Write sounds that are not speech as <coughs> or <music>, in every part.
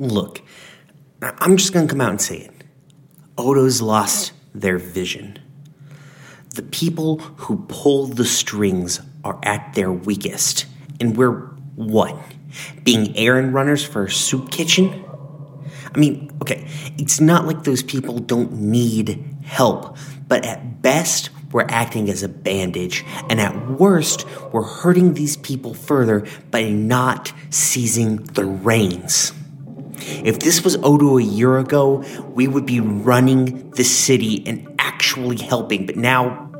Look, I'm just gonna come out and say it. Otto's lost their vision. The people who pull the strings are at their weakest. And we're what? Being errand runners for a soup kitchen? I mean, okay, it's not like those people don't need help, but at best, we're acting as a bandage, and at worst, we're hurting these people further by not seizing the reins. If this was Otto a year ago, we would be running the city and actually helping, but now.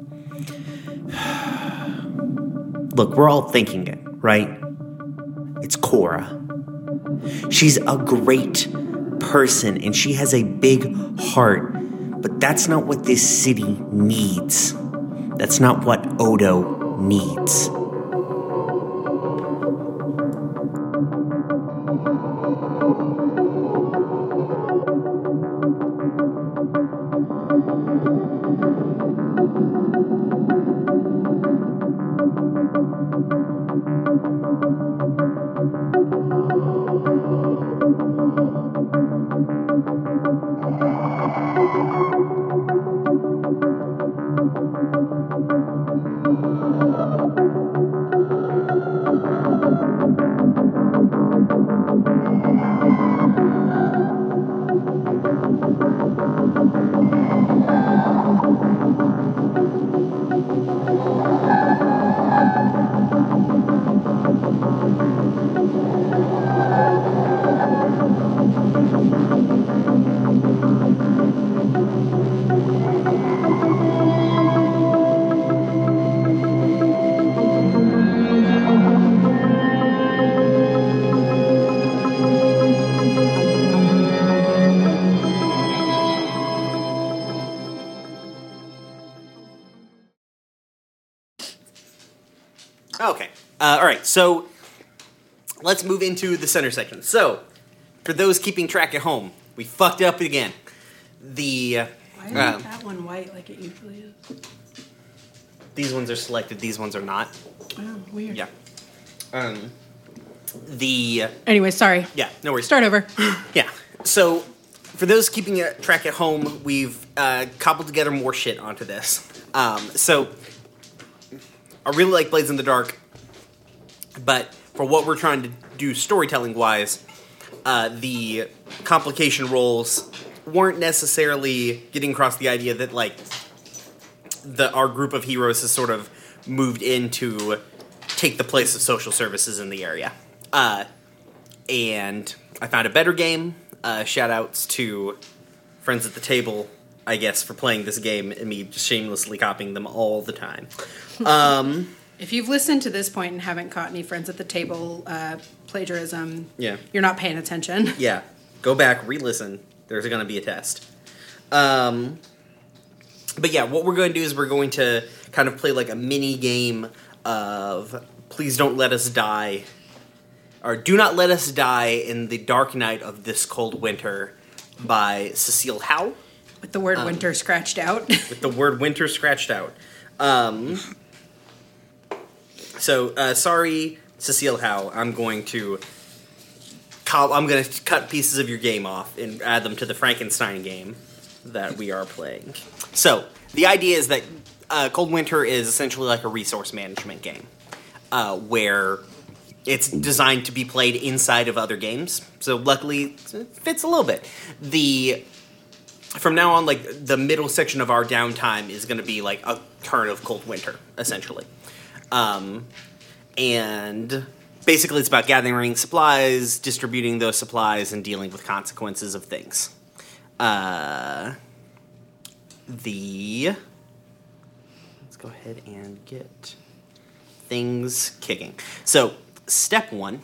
<sighs> Look, we're all thinking it, right? It's Corra. She's a great person and she has a big heart, but that's not what this city needs. That's not what Otto needs. Okay. Uh, all right. So let's move into the center section. So for those keeping track at home, we fucked up again. The Why isn't um, that one white like it usually is? these ones are selected. These ones are not. Oh, weird. Yeah. Um. The Anyway, sorry. yeah. No worries. Start over. <gasps> Yeah. So, for those keeping track at home, we've uh, cobbled together more shit onto this. Um, so, I really like Blades in the Dark, but for what we're trying to do storytelling wise, uh, the complication roles weren't necessarily getting across the idea that like the our group of heroes has sort of moved in to take the place of social services in the area. Uh, and I found a better game. Uh, shout outs to friends at the table, I guess, for playing this game and me shamelessly copying them all the time. Um, <laughs> If you've listened to this point and haven't caught any friends at the table uh, plagiarism, Yeah. you're not paying attention. <laughs> yeah, go back, re listen. There's going to be a test. Um, but yeah, what we're going to do is we're going to kind of play like a mini game of Please Don't Let Us Die, or Do Not Let Us Die in the Dark Night of This Cold Winter by Cecile Howe. With the word Um, winter scratched out. <laughs> with the word winter scratched out. Um, so uh, sorry, Cecile Howe. I'm going to co- I'm going to cut pieces of your game off and add them to the Frankenstein game that we are playing. So the idea is that uh, Cold Winter is essentially like a resource management game, uh, where it's designed to be played inside of other games. So luckily, it fits a little bit. The from now on, like the middle section of our downtime is going to be like a turn of cold winter, essentially. Um, and basically, it's about gathering supplies, distributing those supplies, and dealing with consequences of things. Uh, the let's go ahead and get things kicking. So, step one.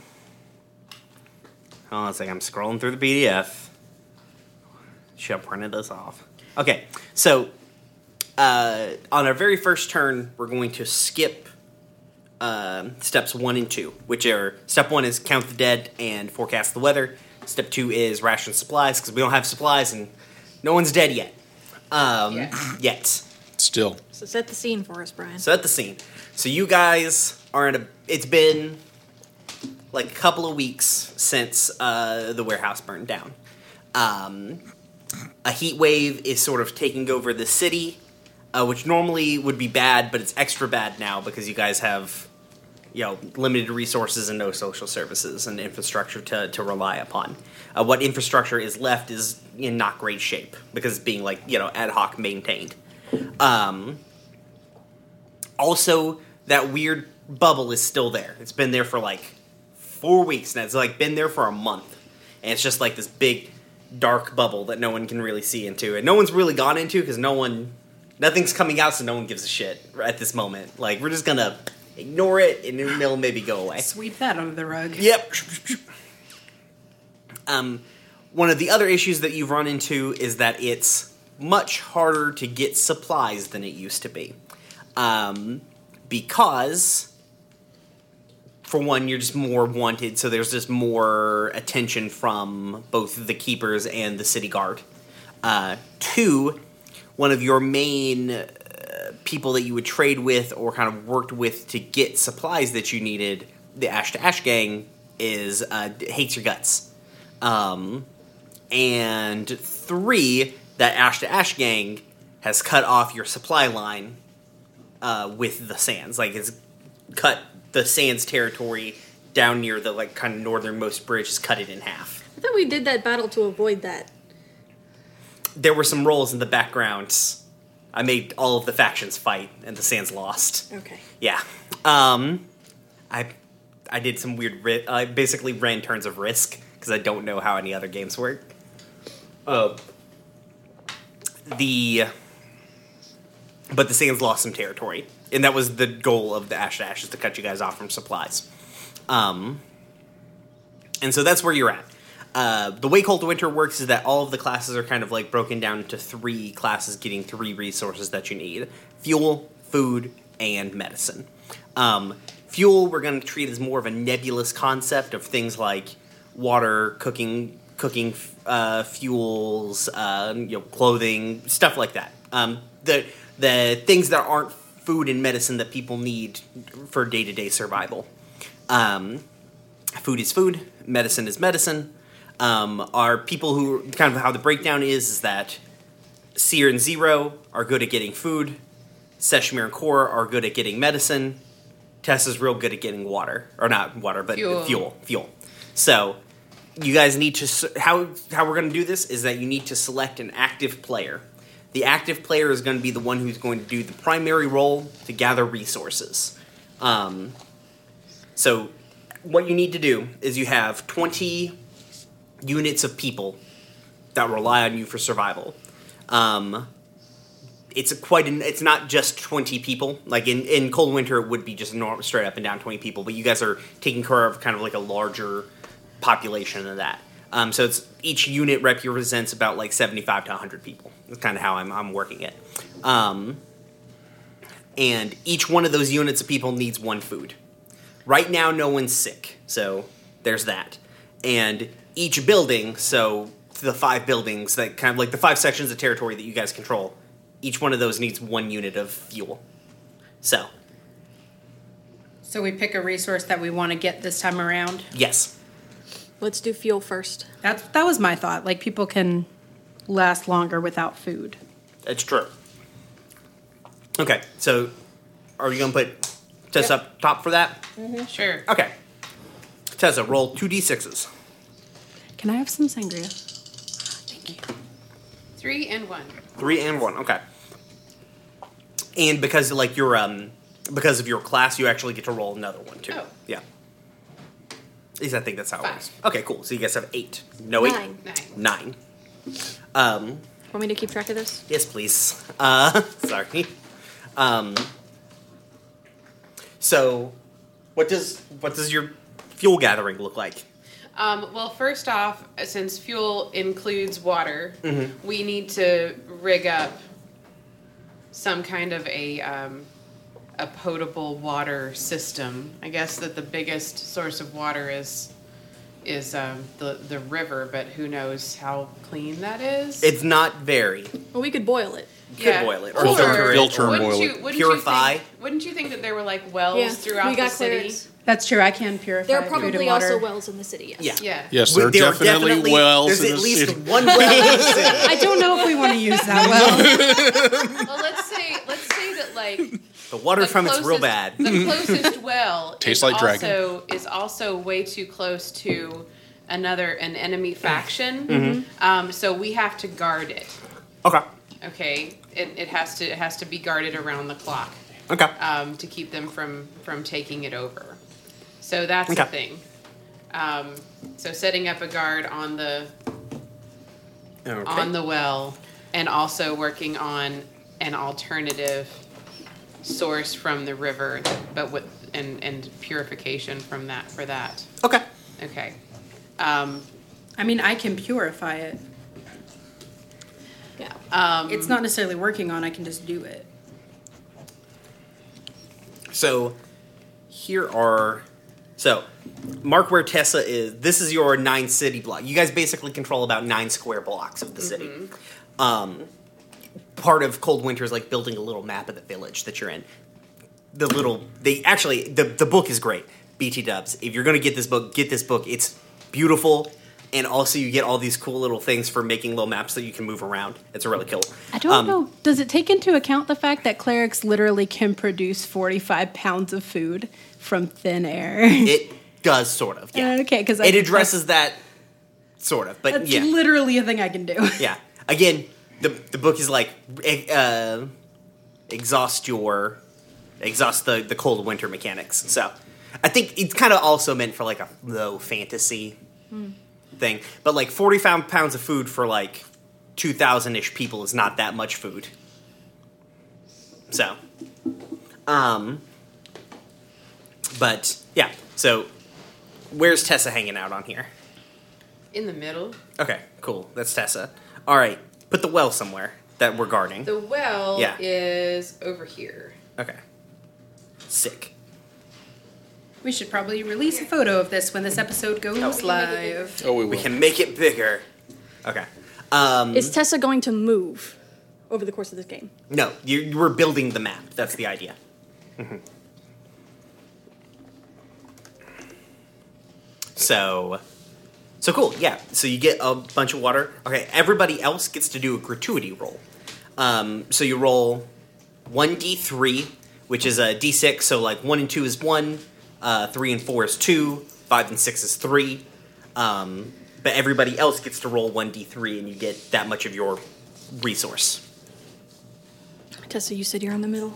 Hold on a second. I'm scrolling through the PDF. Should have printed this off. Okay, so uh, on our very first turn, we're going to skip um steps one and two, which are step one is count the dead and forecast the weather. Step two is ration supplies because we don't have supplies and no one's dead yet. Um, Yet. Yet. Still. So set the scene for us, Brian. Set the scene. So you guys are in a. It's been like a couple of weeks since uh, the warehouse burned down. Um, a heat wave is sort of taking over the city, uh, which normally would be bad, but it's extra bad now because you guys have, you know, limited resources and no social services and infrastructure to, to rely upon. Uh, what infrastructure is left is in not great shape because it's being like you know ad hoc maintained. Um, also, that weird bubble is still there. It's been there for like four weeks now. It's like been there for a month, and it's just like this big dark bubble that no one can really see into, and no one's really gone into because no one, nothing's coming out, so no one gives a shit at this moment. Like we're just gonna ignore it, and it'll maybe go away. Sweep that under the rug. Yep. Um, one of the other issues that you've run into is that it's much harder to get supplies than it used to be. Um, because, for one, you're just more wanted, so there's just more attention from both the keepers and the city guard. Uh, two, one of your main uh, people that you would trade with or kind of worked with to get supplies that you needed, the Ash to Ash gang, is uh, hates your guts. Um, and three, that Ash to Ash gang has cut off your supply line uh, with the Sands. Like it's cut the Sands territory down near the like kind of northernmost bridge, has cut it in half. I thought we did that battle to avoid that. There were some rolls in the background. I made all of the factions fight, and the Sands lost. Okay. Yeah. Um, I I did some weird. Ri- I basically ran turns of risk because I don't know how any other games work. Uh, the but the Sands lost some territory, and that was the goal of the Ash to Ash is to cut you guys off from supplies. Um, and so that's where you're at. Uh, the way Cold Winter works is that all of the classes are kind of like broken down into three classes, getting three resources that you need: fuel, food, and medicine. Um, fuel, we're going to treat as more of a nebulous concept of things like water, cooking, cooking uh, fuels, uh, you know, clothing, stuff like that. Um, the the things that aren't food and medicine that people need for day to day survival. Um, food is food, medicine is medicine. Um, are people who kind of how the breakdown is is that Seer and Zero are good at getting food, Seshmir and Corra are good at getting medicine, Tess is real good at getting water or not water but Fuel. fuel fuel. So you guys need to how how we're going to do this is that you need to select an active player. The active player is going to be the one who's going to do the primary role to gather resources. Um, so what you need to do is you have 20 units of people that rely on you for survival. Um, it's quite an, it's not just 20 people. Like in, in cold winter, it would be just normal, straight up and down 20 people, but you guys are taking care of kind of like a larger population than that. Um, so it's each unit represents about like 75 to 100 people. That's kind of how I'm, I'm working it. Um, and each one of those units of people needs one food. Right now, no one's sick, so there's that. And each building, so the five buildings that kind of like the five sections of territory that you guys control, each one of those needs one unit of fuel. So, So we pick a resource that we want to get this time around. yes. Let's do fuel first. That's that was my thought. Like people can last longer without food. It's true. Okay, so are you gonna put Tessa Yep. up top for that? Sure. Okay. Tessa, roll two d sixes. Can I have some sangria? Thank you. Three and one. Three and one. Okay. And because like your um because of your class, you actually get to roll another one too. Oh. Yeah. At least I think that's how it works. Okay, cool. So you guys have eight. No eight. Nine. Nine. Nine. Um. Want me to keep track of this? Yes, please. Uh, <laughs> sorry. Um. So, what does what does your fuel gathering look like? Um, well, first off, since fuel includes water, we need to rig up some kind of a um, a potable water system. I guess that the biggest source of water is is um, the the river, but who knows how clean that is? It's not very. Well, we could boil it. You could boil it or Filter- filter it. filter and wouldn't boil you, it. Wouldn't Purify. You think, wouldn't you think that there were like wells Yeah, throughout we got the city? clearance. That's true. I can purify There are food probably and water. also wells in the city. Yes. Yeah. Yeah. Yes, there are There are definitely, wells There's in at the least city. one well in the city. <laughs> I don't know if we want to use that well. <laughs> Well, let's say let's say that like The water the from it's real bad. The <laughs> closest well <laughs> Tastes is like dragon. also is also way too close to another an enemy Mm. faction. Mm-hmm. Um, so we have to guard it. Okay. Okay, it, it has to it has to be guarded around the clock Okay. um, to keep them from from taking it over. So that's Okay. the thing. Um, so setting up a guard on the okay. on the well and also working on an alternative source from the river but with and and purification from that for that okay. okay um I mean, I can purify it. Yeah. um It's not necessarily working on. I can just do it. So here are so mark where Tessa is. This is your nine city block. You guys basically control about nine square blocks of the city. Um, part of Cold Winter is like building a little map of the village that you're in. The little they actually the the book is great. BT Dubs. If you're gonna get this book, get this book. It's beautiful. And also, you get all these cool little things for making little maps that you can move around. It's a really cool. I don't Um, know. Does it take into account the fact that clerics literally can produce 45 pounds of food from thin air? <laughs> It does sort of, yeah. Okay. Because it addresses that sort of, but That's yeah, literally a thing I can do. yeah. Again, the the book is like e- uh, exhaust your exhaust the the cold winter mechanics. So I think it's kind of also meant for like a low fantasy thing, but like forty five pounds of food for like two thousand ish people is not that much food. So, um, but yeah. So, where's Tessa hanging out on here? in the middle Okay, cool. That's Tessa. All right, put the well somewhere that we're guarding. the well Yeah. is over here Okay. Sick. We should probably release a photo of this when this episode goes we can make it live. Oh, we will. We can make it bigger. Okay. Um, Is Tessa going to move over the course of this game? no, you, you were building the map. That's the idea. Mhm. So, so cool. Yeah. So you get a bunch of water. Okay. Everybody else gets to do a gratuity roll. Um, so you roll one d three, which is a d six. So like one and two is one, uh, three and four is two, five and six is three. Um, but everybody else gets to roll one d three, and you get that much of your resource. Tessa, you said you're in the middle.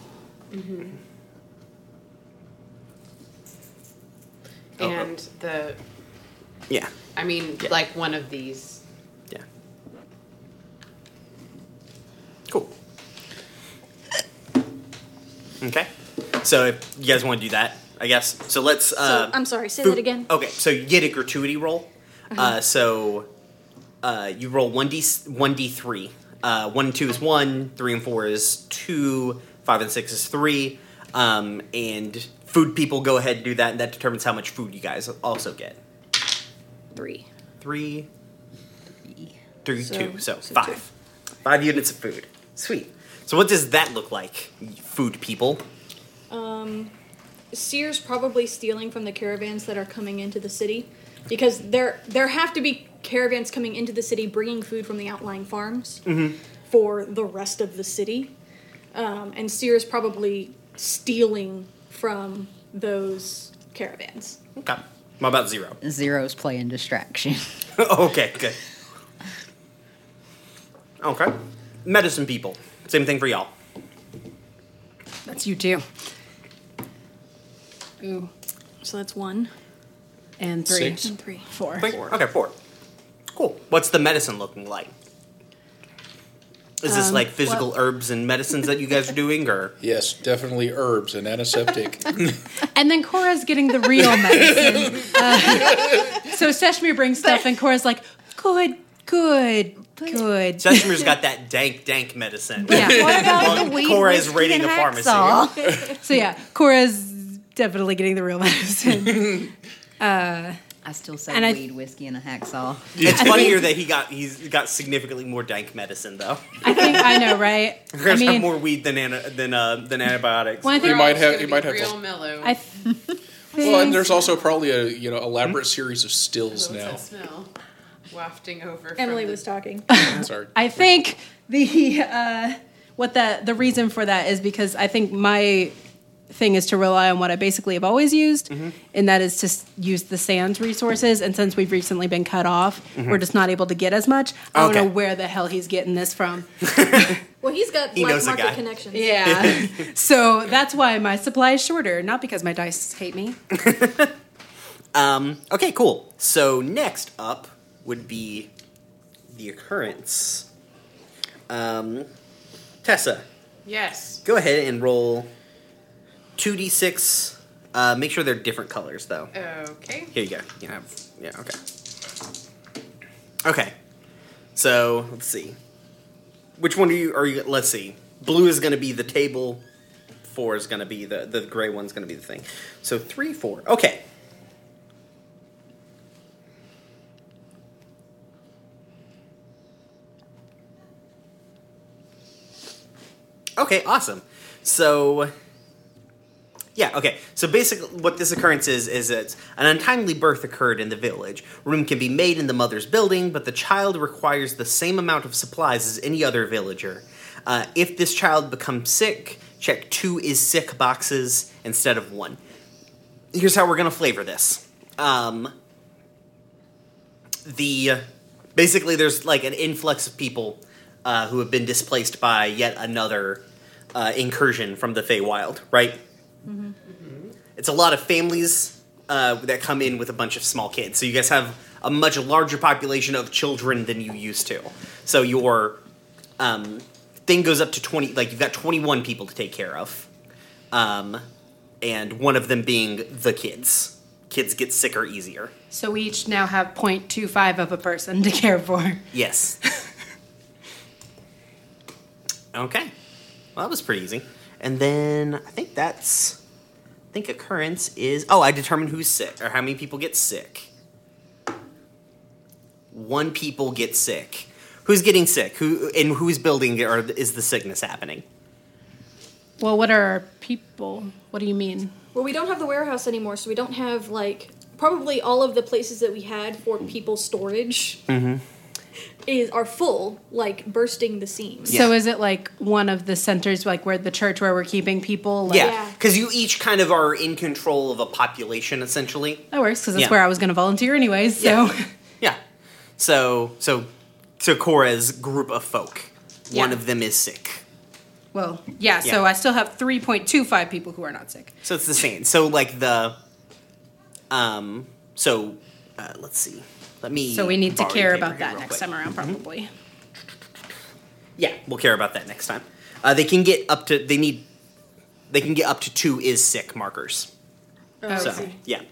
Oh, oh. and the Yeah. I mean Yeah. like one of these Yeah. Cool. Okay. So if you guys want to do that, I guess. So let's. Uh, I'm sorry, say food- that again. Okay, so you get a gratuity roll. uh so uh, you roll one d one d three. Uh, one and two is one. Three and four is two. Five and six is three. Um, and food people go ahead and do that, and that determines how much food you guys also get. Three. Three, three, So- two. So, so five. two. Five units of food. Sweet. So what does that look like, food people? Um, Seer's probably stealing from the caravans that are coming into the city, because there there have to be caravans coming into the city bringing food from the outlying farms for the rest of the city, um, and Seer's probably stealing from those caravans. Okay. What about zero? Zero's playing distraction. <laughs> okay, good. Okay. Medicine people. Same thing for y'all. That's you too. Ooh. So that's one And three. Six. and three. Four. Three? Okay, four. Cool. What's the medicine looking like? Is this Um, like physical herbs and medicines that you guys are doing, or <laughs> Yes, definitely herbs and antiseptic. <laughs> And then Corra's getting the real medicine. Uh, <laughs> so Seshmir brings stuff, and Corra's like, good, good, good. Seshmir's got that dank, dank medicine? Yeah. what about the weed, Corra is raiding the pharmacy. So yeah, Corra's definitely getting the real medicine. I still say And I- weed, whiskey, and a hacksaw. It's funnier that he got he's got significantly more dank medicine though. I think I know, right? <laughs> I Chris have mean, more weed than ana- than uh, than antibiotics. well, I He think might have- also he might have to- real mellow I <laughs> th- Well, and there's also probably a you know elaborate series of stills What's now. smell? Wafting over. Emily from the- was talking. <laughs> Sorry. I think the uh, what that the reason for that is because I think my thing is to rely on what I basically have always used, and that is to use the sands resources. And since we've recently been cut off, we're just not able to get as much. I don't know where the hell he's getting this from. <laughs> Well, he's got He black knows market guy. connections. Yeah, <laughs> so that's why my supply is shorter, not because my dice hate me. <laughs> Um, okay, cool. So next up would be the occurrence. Um, Tessa, Yes. go ahead and roll 2d6. Uh, make sure they're different colors, though. Okay. Here you go. You have, yeah, okay. Okay. So, let's see. Which one do you, are you, let's see. Blue is going to be the table. Four is going to be the, the gray one's going to be the thing. So, three, four. Okay. Okay, awesome. So, yeah, okay. So basically, what this occurrence is is that an untimely birth occurred in the village. Room can be made in the mother's building, but the child requires the same amount of supplies as any other villager. Uh, if this child becomes sick, check two is sick boxes instead of one. Here's how we're gonna flavor this. Um, the basically there's like an influx of people uh, who have been displaced by yet another uh, incursion from the Feywild, right? It's a lot of families uh, that come in with a bunch of small kids. So you guys have a much larger population of children than you used to. So your um, thing goes up to 20, like you've got 21 people to take care of. Um, and one of them being the kids. Kids get sicker easier. So we each now have 0.25 of a person to care for. Yes. <laughs> okay. Well, that was pretty easy. And then I think that's. I think occurrence is. Oh, I determine who's sick or how many people get sick. One people get sick. Who's getting sick? Who in whose building or is the sickness happening? Well, what are our people? What do you mean? Well, we don't have the warehouse anymore, so we don't have like probably all of the places that we had for people storage mm-hmm. Is are full, like bursting the seams. So is it like one of the centers, like where the church where we're keeping people? Like, yeah, Yeah. because you each kind of are in control of a population essentially. that works because that's Yeah. where I was going to volunteer anyways. So Yeah. <laughs> Yeah. So so so Corra's group of folk. One Yeah. of them is sick. well, yeah, Yeah. So I still have three point two five people who are not sick. So it's the same. So like the um so uh, let's see. Let me So we need to borrow care paper about here that real next quick. time around, probably. Yeah, we'll care about that next time. Uh, they can get up to they need they can get up to two is sick markers. Oh, So I see. yeah.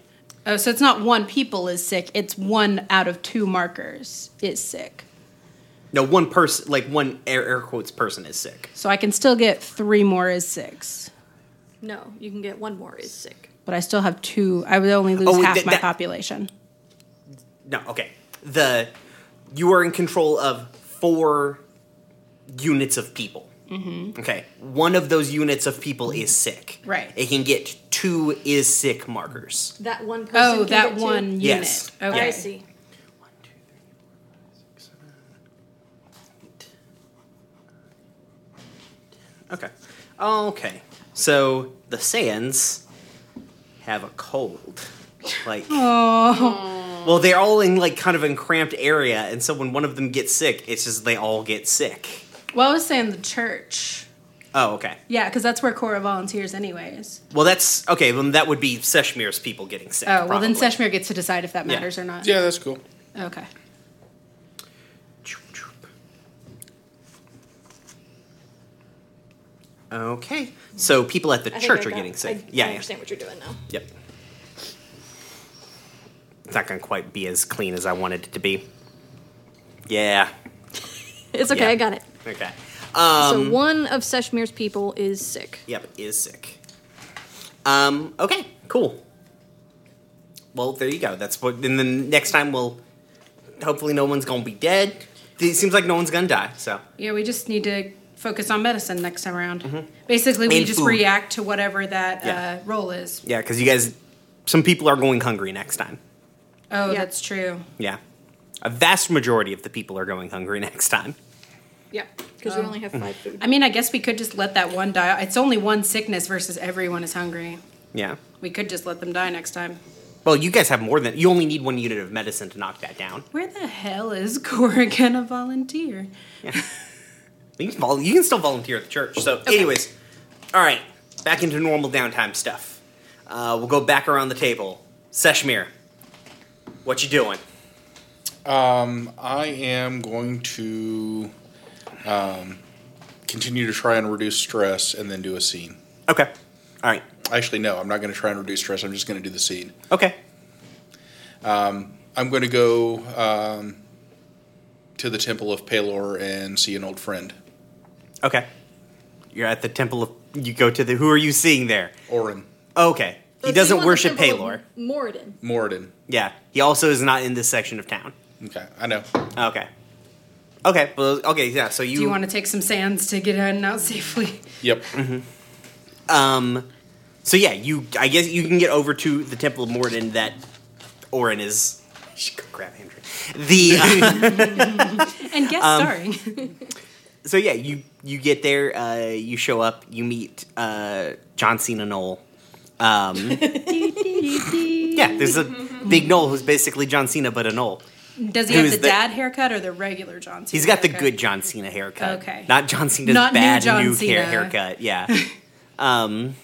Oh, so it's not one people is sick; it's one out of two markers is sick. No, one person like one air, air quotes person is sick. So I can still get three more is six, No, you can get one more is sick. but I still have two. I would only lose Oh, half th- my that- population. No, okay. The you are in control of four units of people. Mm-hmm. Okay, one of those units of people is sick. Right. It can get two is sick markers. That one person. Oh, can that get two. one unit. Yes. Okay. I see. Okay. Okay. So the Sands have a cold. Like <laughs> Oh, well, they're all in like kind of a cramped area, and so when one of them gets sick, it's just they all get sick. well, I was saying the church. Oh, okay. Yeah, because that's where Corra volunteers, anyways. Well, that's okay. Then that would be Seshmir's people getting sick. Oh, well, then probably. Seshmir gets to decide if that Yeah. matters or not. Yeah, that's cool. Okay. Okay. So people at the I church are got- getting sick. I, yeah, I yeah. understand what you're doing now. Yep. It's not going to quite be as clean as I wanted it to be. Yeah. <laughs> It's okay. Yeah. I got it. Okay. Um, so one of Seshmir's people is sick. Yep, is sick. Um, okay, cool. Well, there you go. That's what. And then next time we'll. Hopefully, no one's gonna be dead. It seems like no one's gonna die. So Yeah, we just need to focus on medicine next time around. Basically, we And just food. react to whatever that Yeah. uh, roll is. yeah, because you guys some people are going hungry next time. Oh, Yeah. that's true. Yeah. A vast majority of the people are going hungry <laughs> next time. Yeah, because we only have five food. I mean, I guess we could just let that one die. It's only one sickness versus everyone is hungry. Yeah. We could just let them die next time. Well, you guys have more than you only need one unit of medicine to knock that down. Where the hell is <laughs> Corra gonna volunteer? You can, vol- you can still volunteer at the church. So, anyways, all right, back into normal downtime stuff. Uh, we'll go back around the table. Seshmir, what you doing? Um, I am going to um, continue to try and reduce stress and then do a scene. Okay. All right. Actually, no, I'm not going to try and reduce stress. I'm just going to do the scene. Okay. Um, I'm going to go um, to the Temple of Pelor and see an old friend, Okay. You're at the temple of. You go to the. Who are you seeing there? Orin Okay. So He doesn't worship Temple of Pelor. Moradin. Moradin. Yeah. He also is not in this section of town. Okay, I know. Okay. Okay. Well. Okay. Yeah. So you. Do you want to take some sands to get in and out safely? Yep. Um. So yeah, you. I guess you can get over to the Temple of Moradin that Orin is. You should go grab Andrew. The. uh, <laughs> <laughs> And guest Um, starring. <laughs> so yeah, you you get there. Uh, you show up. You meet uh, John Cena Gnoll. Um, <laughs> yeah, there's a big Gnoll who's basically John Cena but a Gnoll. Does he have who's the, the- dad haircut or the regular John Cena? He's got the haircut? good John Cena haircut. Okay. Not John Cena's Not new bad John new, Cena. hair haircut. Yeah. <laughs> um,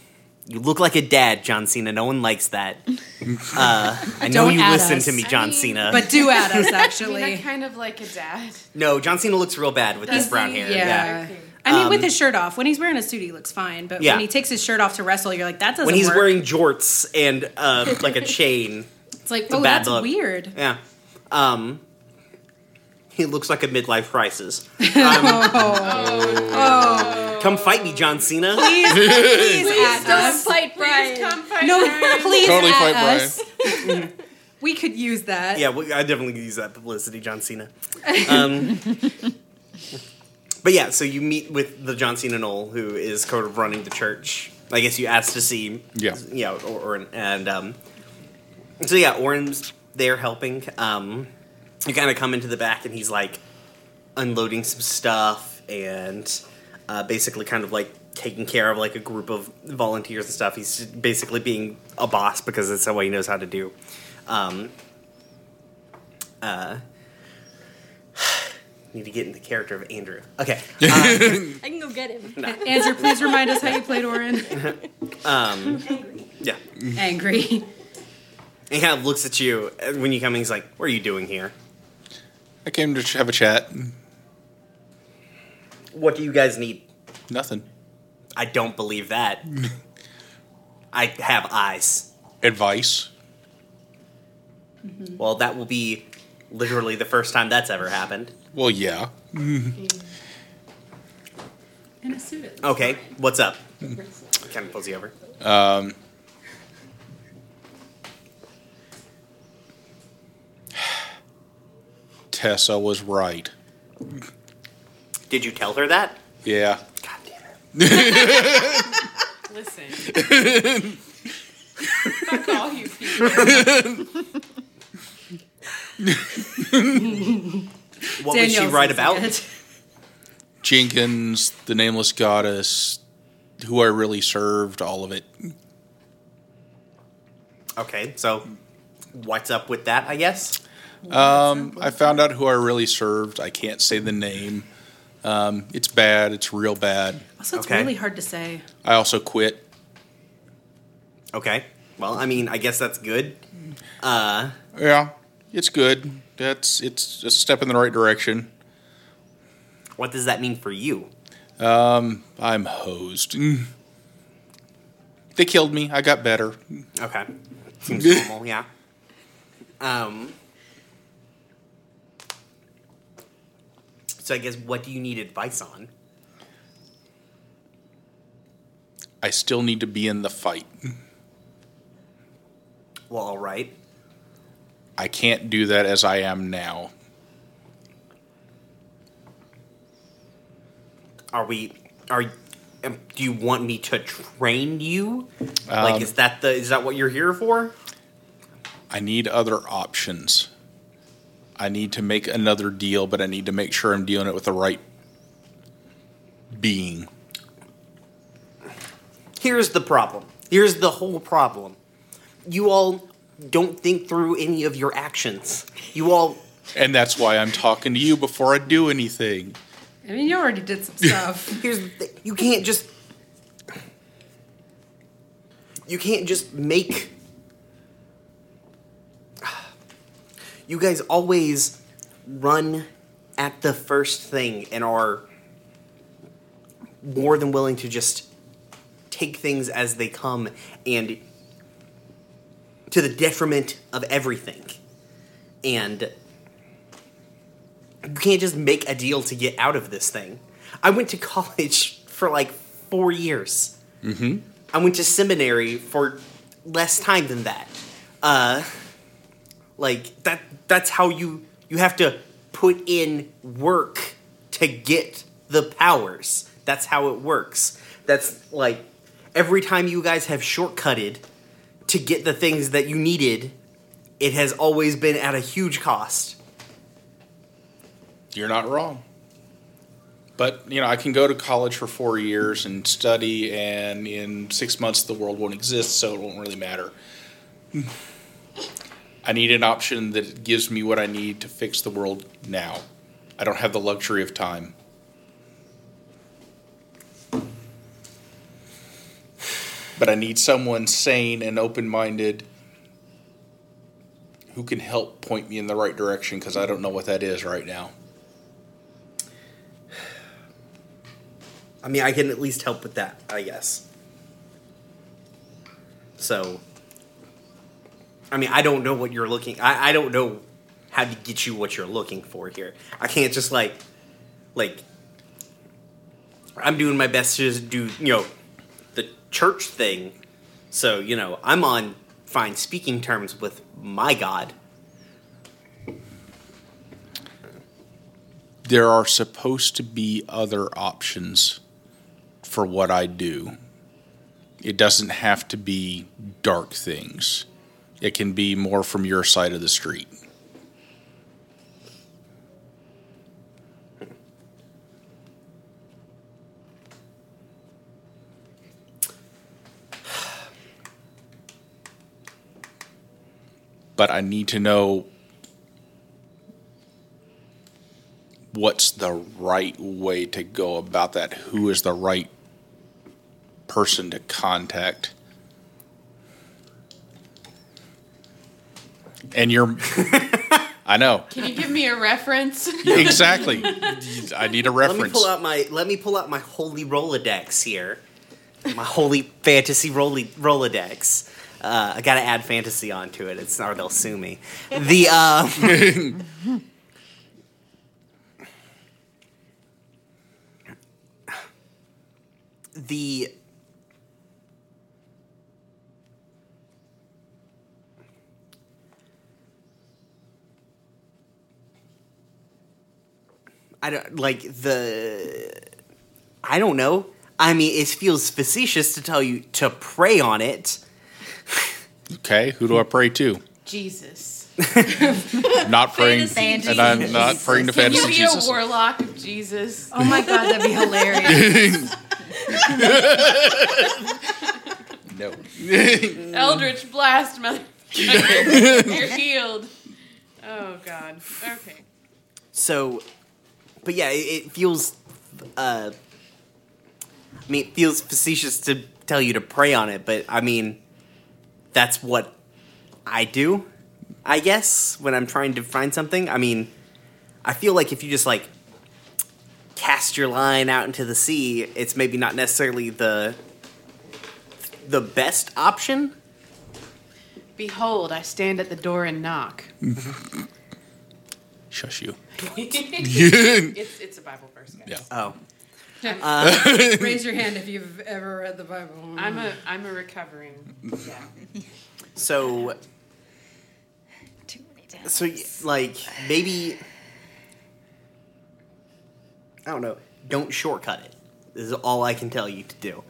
you look like a dad, John Cena. No one likes that. <laughs> Uh, I know Don't you add listen us. to me, I John mean- Cena. But do add us, I mean, I actually. kind of like a dad. no, John Cena looks real bad with his brown he? hair. Yeah. Okay. I mean, Um, with his shirt off. When he's wearing a suit, he looks fine. But Yeah. when he takes his shirt off to wrestle, you're like, that doesn't When he's work. wearing jorts and uh, <laughs> like a chain. it's like, a oh, that's look. weird. Yeah. Um, he looks like a midlife crisis. <laughs> <laughs> Oh. Come fight me, John Cena. Please, please, add Don't us. fight Brian. Come fight No, Brian. please Totally add fight Brian. us. we could use that. Yeah, well, I definitely could use that publicity, John Cena. Um, but yeah, so you meet with the John Cena Gnoll, who is sort of running the church. I guess you asked to see, Yeah. yeah, or, or and um, so yeah, Orin's there helping. Um, you kind of come into the back, and he's like unloading some stuff and uh, basically kind of like taking care of like a group of volunteers and stuff. He's basically being a boss because that's what he knows how to do. Um, uh, need to get in the character of Andrew. Okay. Uh, <laughs> I can go get him. <laughs> Andrew, please remind us how you played Orin. <laughs> um, angry. yeah. Angry. He kind of looks at you when you come in. He's like, "What are you doing here? I came to have a chat. What do you guys need?" Nothing. I don't believe that. I have eyes. Advice. Well, that will be literally the first time that's ever happened. Well, yeah. In a suit. Okay, what's up? Kind of pulls you over. Um, Tessa was right. Did you tell her that? Yeah. God damn it. <laughs> Listen. <laughs> Fuck all you people. <laughs> What was she Danielle's right about? it. <laughs> Jenkins, the nameless goddess, who I really served, all of it. Okay, so what's up with that? I guess. Um, I found out who I really served. I can't say the name. Um, it's bad. It's real bad. Also, it's Okay. really hard to say. I also quit. Okay. Well, I mean, I guess that's good. Uh, Yeah, it's good. That's it's a step in the right direction. what does that mean for you? Um, I'm hosed. Mm. They killed me. I got better. Okay. Seems normal, <laughs> yeah. Um. So I guess what do you need advice on? I still need to be in the fight. Well, all right. I can't do that as I am now. Are we? Are um, do you want me to train you? Um, like, is that the is that what you're here for? I need other options. I need to make another deal, but I need to make sure I'm dealing it with the right being. Here's the problem. Here's the whole problem. You all don't think through any of your actions. You all And that's why I'm talking to you before I do anything. I mean, you already did some stuff. <laughs> here's the thing. You can't just you can't just make you guys always run at the first thing and are more than willing to just take things as they come and to the detriment of everything and you can't just make a deal to get out of this thing. I went to <laughs> college for like four years. Mm-hmm. I went to seminary for less time than that. Uh, like that. That's how you you have to put in work to get the powers. That's how it works. That's like every time you guys have shortcutted to get the things that you needed, it has always been at a huge cost. You're not wrong. But, you know, I can go to college for four years and study, and in six months the world won't exist, so it won't really matter. I need an option that gives me what I need to fix the world now. I don't have the luxury of time. But I need someone sane and open minded who can help point me in the right direction because I don't know what that is right now. I mean, I can at least help with that, I guess. So, I mean, I don't know what you're looking. I, I don't know how to get you what you're looking for here. I can't just like, like, I'm doing my best to just do you know, the church thing. So you know, I'm on fine speaking terms with my God. there are supposed to be other options for what I do. It doesn't have to be dark things. It can be more from your side of the street. But I need to know what's the right way to go about that? Who is the right person to contact? And you're, <laughs> I know Can you give me a reference? <laughs> exactly. I need a reference. Let me pull out my let me pull out my holy Rolodex here. My holy fantasy Roli- Rolodex. Uh, I gotta add fantasy onto it. It's or they'll sue me. The uh, <laughs> the I don't like the. I don't know. I mean, it feels facetious to tell you to prey on it. Okay, who do I pray to? Jesus. <laughs> Not praying, Fantasy and I'm Jesus. not praying to Can you fantasy be Jesus. a warlock of Jesus? Oh my god, that'd be hilarious. No. <laughs> Eldritch blast, mother. You're healed. Oh God. Okay. So, but yeah, it, it feels. Uh, I mean, it feels facetious to tell you to pray on it, but I mean, that's what I do. I guess when I'm trying to find something. I mean, I feel like if you just like cast your line out into the sea, it's maybe not necessarily the the best option. Behold, I stand at the door and knock. Shush you. <laughs> <laughs> It's it's a Bible verse. Guys. Yeah. Oh, <laughs> Raise your hand if you've ever read the Bible. I'm a I'm a recovering. Yeah. so Too many times. So, like, maybe. I don't know. Don't shortcut it. This is all I can tell you to do.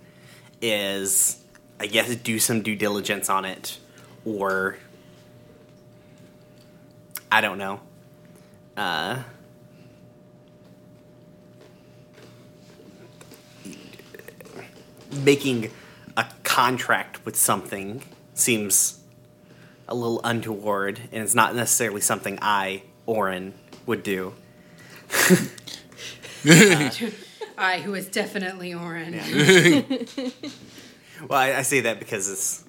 Is, I guess, do some due diligence on it. Or I don't know. Uh, making a contract with something seems a little untoward, and it's not necessarily something I, Oren, would do. <laughs> I, who is definitely Oren. <laughs> Well, I, I say that because it's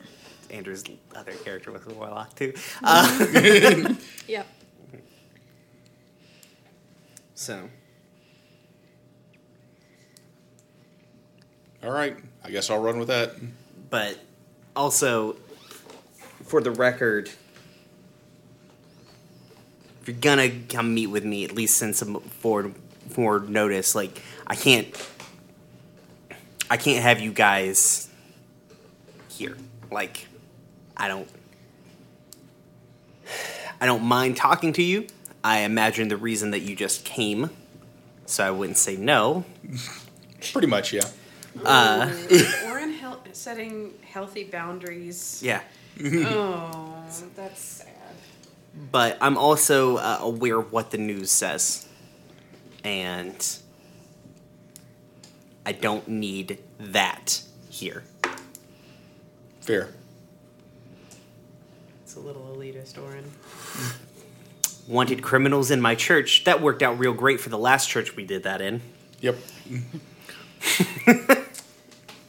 Andrew's other character was a warlock too. Uh, <laughs> Yep. so All right, I guess I'll run with that. but also for the record if you're gonna come meet with me at least send some forward forward notice like i can't i can't have you guys here like i don't i don't mind talking to you i imagine the reason that you just came so i wouldn't say no <laughs> Pretty much, yeah. Orin hel- setting healthy boundaries. yeah Oh, that's sad. but I'm also uh, aware of what the news says, and I don't need that here. Fair. It's a little elitist, Orin. Wanted criminals in my church. That worked out real great for the last church we did that in. Yep. <laughs>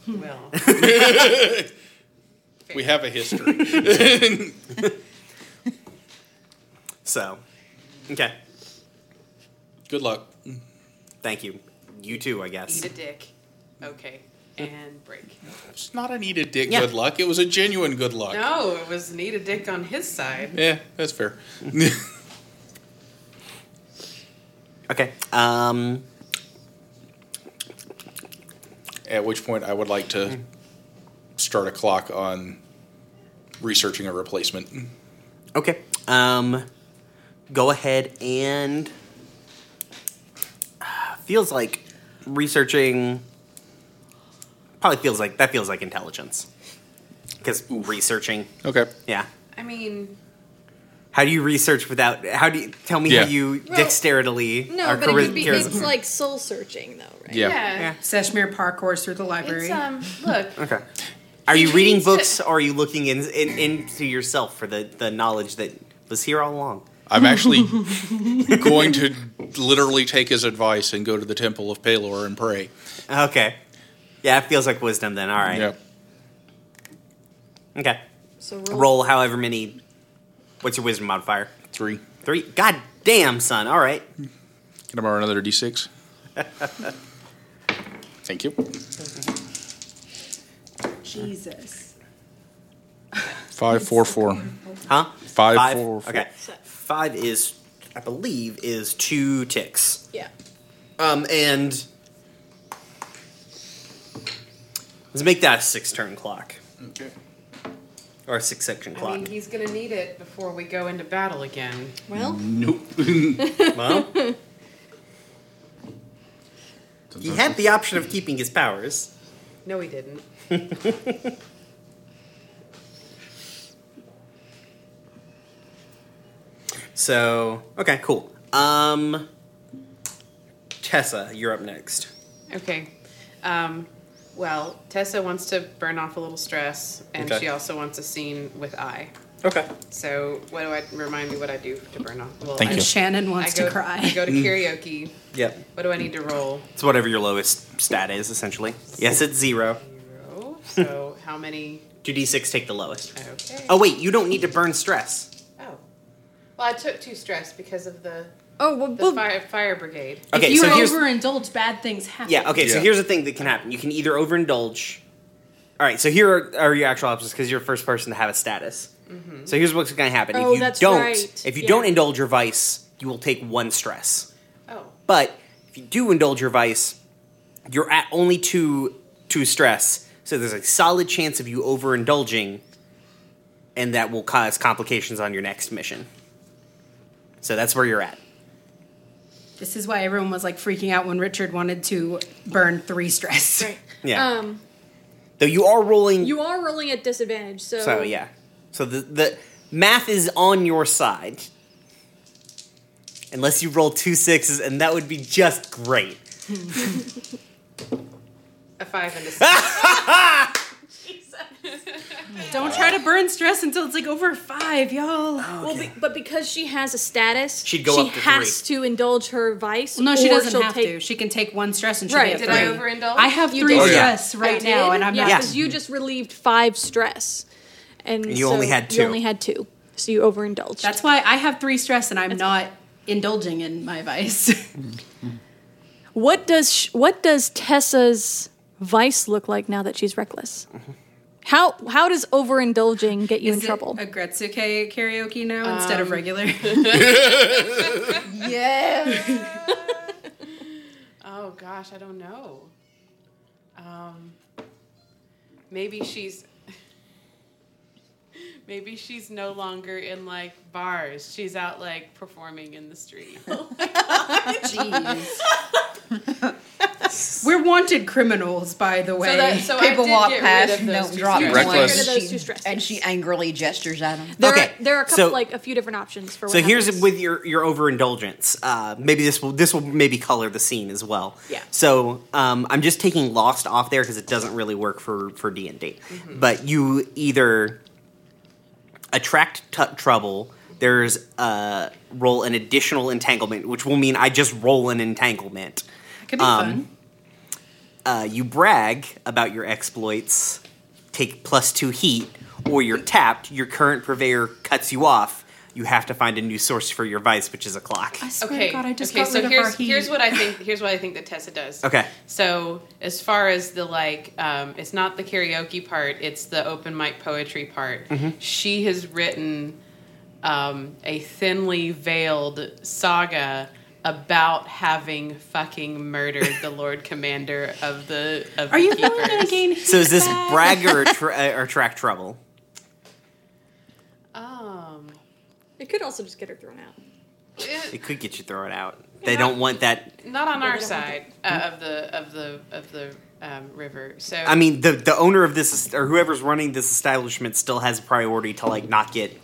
Well, <laughs> We have a history. <laughs> So, okay, Good luck. thank you. You too, I guess. eat a dick. Okay, and break. It's not an eat a dick Yeah. good luck. It was a genuine good luck. No, it was need a dick on his side. Yeah, that's fair. <laughs> Okay. Um. At which point, I would like to start a clock on researching a replacement. Okay. Um. Go ahead and. Feels like researching. Probably feels like that feels like intelligence. Because researching, Okay. yeah. I mean, How do you research without? How do you tell me Yeah. how you Well, dexteritily? No, or but it chari- could be, charisma- it's like soul searching, though, right? Yeah. yeah. Yeah. Seshmir parkours through the library. It's um. Look, <laughs> Okay. Are you reading needs to- books, or are you looking in, in, into yourself for the, the knowledge that was here all along? I'm actually <laughs> going to literally take his advice and go to the Temple of Pelor and pray. Okay. Yeah, it feels like wisdom then. All right. Yep. Okay. So roll. Roll however many. What's your wisdom modifier? Three. Three. God damn, son. All right. Can I borrow another d6? <laughs> Thank you. Jesus. Five, four, four. Huh? Five, four, four. Okay. Five is, I believe, is two ticks. Yeah. Um, and let's make that a six turn clock Okay. Or a six section I clock. mean, he's gonna need it before we go into battle again. Well, Nope. <laughs> well, he had the option of keeping his powers. No, he didn't. <laughs> So okay, cool. Um, Tessa, you're up next. Okay. Um, well, Tessa wants to burn off a little stress, and Okay. she also wants a scene with I. Okay. So, what do I remind me what I do to burn off? Well, Thank I, you. Shannon I wants go, to cry. I go to mm. karaoke. Yep. What do I need to roll? It's whatever your lowest stat is, essentially. Yes, it's zero. Zero. So, how many? Two d six take the lowest. Okay. Oh wait, you don't need to burn stress. Oh. Well, I took two stress because of the oh, well, the well fire fire brigade. Okay, if you so here's overindulge, bad things happen. yeah. Okay, so here's the thing that can happen. You can either overindulge. All right, so here are, are your actual options because you're the first person to have a status. Mm-hmm. So here's what's going to happen. Oh, if you that's don't, right. if you Yeah. don't indulge your vice, you will take one stress. Oh. But if you do indulge your vice, you're at only two two stress. So there's a solid chance of you overindulging, and that will cause complications on your next mission. So that's where you're at. This is why everyone was like freaking out when Richard wanted to burn three stress. right. Yeah. Um, Though you are rolling. you are rolling at disadvantage, so so yeah. So the the math is on your side. unless you roll two sixes, and that would be just great. <laughs> A five and a <laughs> six. <laughs> Don't try to burn stress until it's like over five, y'all. Oh, well, be, but because she has a status, She'd go she up to has to indulge her vice. no, she or doesn't she'll have take, to. She can take one stress and she'll Right. be Did at I overindulge? I have You three did. Oh, yeah. stress right I now, and I'm yeah, not. Yeah. because you just relieved five stress, and And you so only had two. You two. only had two, so you overindulged. That's why I have three stress, and I'm not indulging in my vice. what does sh- what does Tessa's vice look like now that she's reckless? Mm-hmm. How how does overindulging get you in Is it trouble? Aggretsuko karaoke now instead of regular? <laughs> <laughs> Yeah. Oh gosh, I don't know. Um, maybe she's <laughs> maybe she's no longer in like bars. She's out like performing in the street. Jeez. We're wanted criminals, by the way. So that so People I walk past rid and those don't drop stars. Reckless. one, Get rid of those she- and she angrily gestures at them. There, Okay, are, there are a couple so- like a few different options for. What So here's with your your overindulgence. Uh, maybe this will this will maybe color the scene as well. Yeah. So um, I'm just taking Lost off there because it doesn't really work for for D and D. But you either attract t- trouble. There's uh, roll an additional entanglement, which will mean I just roll an entanglement. Could be um, fun. Uh, you brag about your exploits, take plus two heat, or you're tapped. Your current purveyor cuts you off. You have to find a new source for your vice, which is a clock. I swear Okay. to God, I just okay. got So rid here's of our heat. here's what I think. Here's what I think that Tessa does. Okay. So as far as the like, um, it's not the karaoke part; it's the open mic poetry part. Mm-hmm. She has written um, a thinly veiled saga about having fucking murdered the Lord Commander of the of Are you the really going to keepers. gain? So is this back? brag or, attra- or attract trouble? Um, it could also just get her thrown out. it- It could get you thrown out. They don't want that. not on our they don't want side uh, of the of the of the um, river. So I mean, the the owner of this or whoever's running this establishment still has a priority to like not get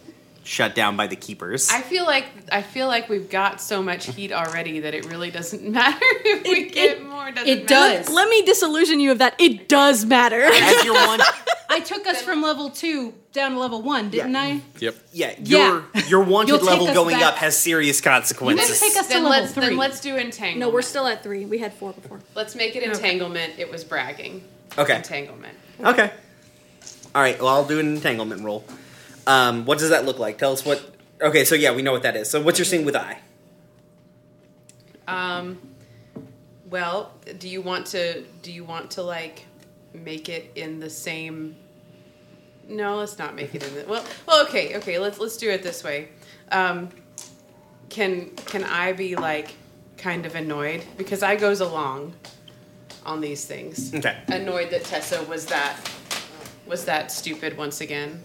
shut down by the keepers. I feel like I feel like we've got so much heat already that it really doesn't <laughs> matter if we It- get it- more. Doesn't it matter. does. Let me disillusion you of that. It does matter. As your one, <laughs> <laughs> I took us from level two down to level one, didn't Yeah. I? Yep. yeah, Yeah. your your wanted You'll take level going back. up has serious consequences. didn't take us to level let's three. then let's do entanglement. no, we're still at three. We had four before. Let's make it entanglement. It was bragging. Okay. Entanglement. Okay. All right. Well, I'll do an entanglement roll. Um, what does that look like? Tell us what. Okay, so yeah, we know what that is. So what's your scene with I? Um. Well, do you want to? Do you want to like make it in the same? No, let's not make it in the. Well, well, okay, okay. Let's let's do it this way. Um, can can I be like kind of annoyed because I goes along on these things. Okay. Annoyed that Tessa was that was that stupid once again.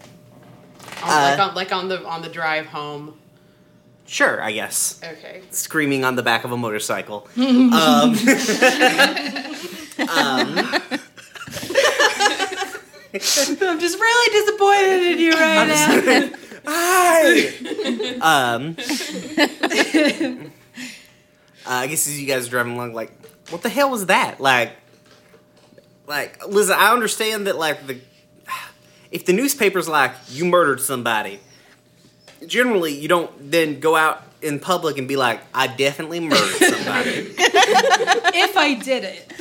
On, Uh, like on like on the on the drive home. Sure, I guess. Okay. Screaming on the back of a motorcycle. <laughs> um, <laughs> I'm just really disappointed in you right now. <laughs> Hi. um, uh, I guess as you guys are driving along, like, what the hell was that? Like, like, listen, I understand that, like, the if the newspaper's like you murdered somebody, generally you don't then go out in public and be like, I definitely murdered <laughs> somebody. if I did it.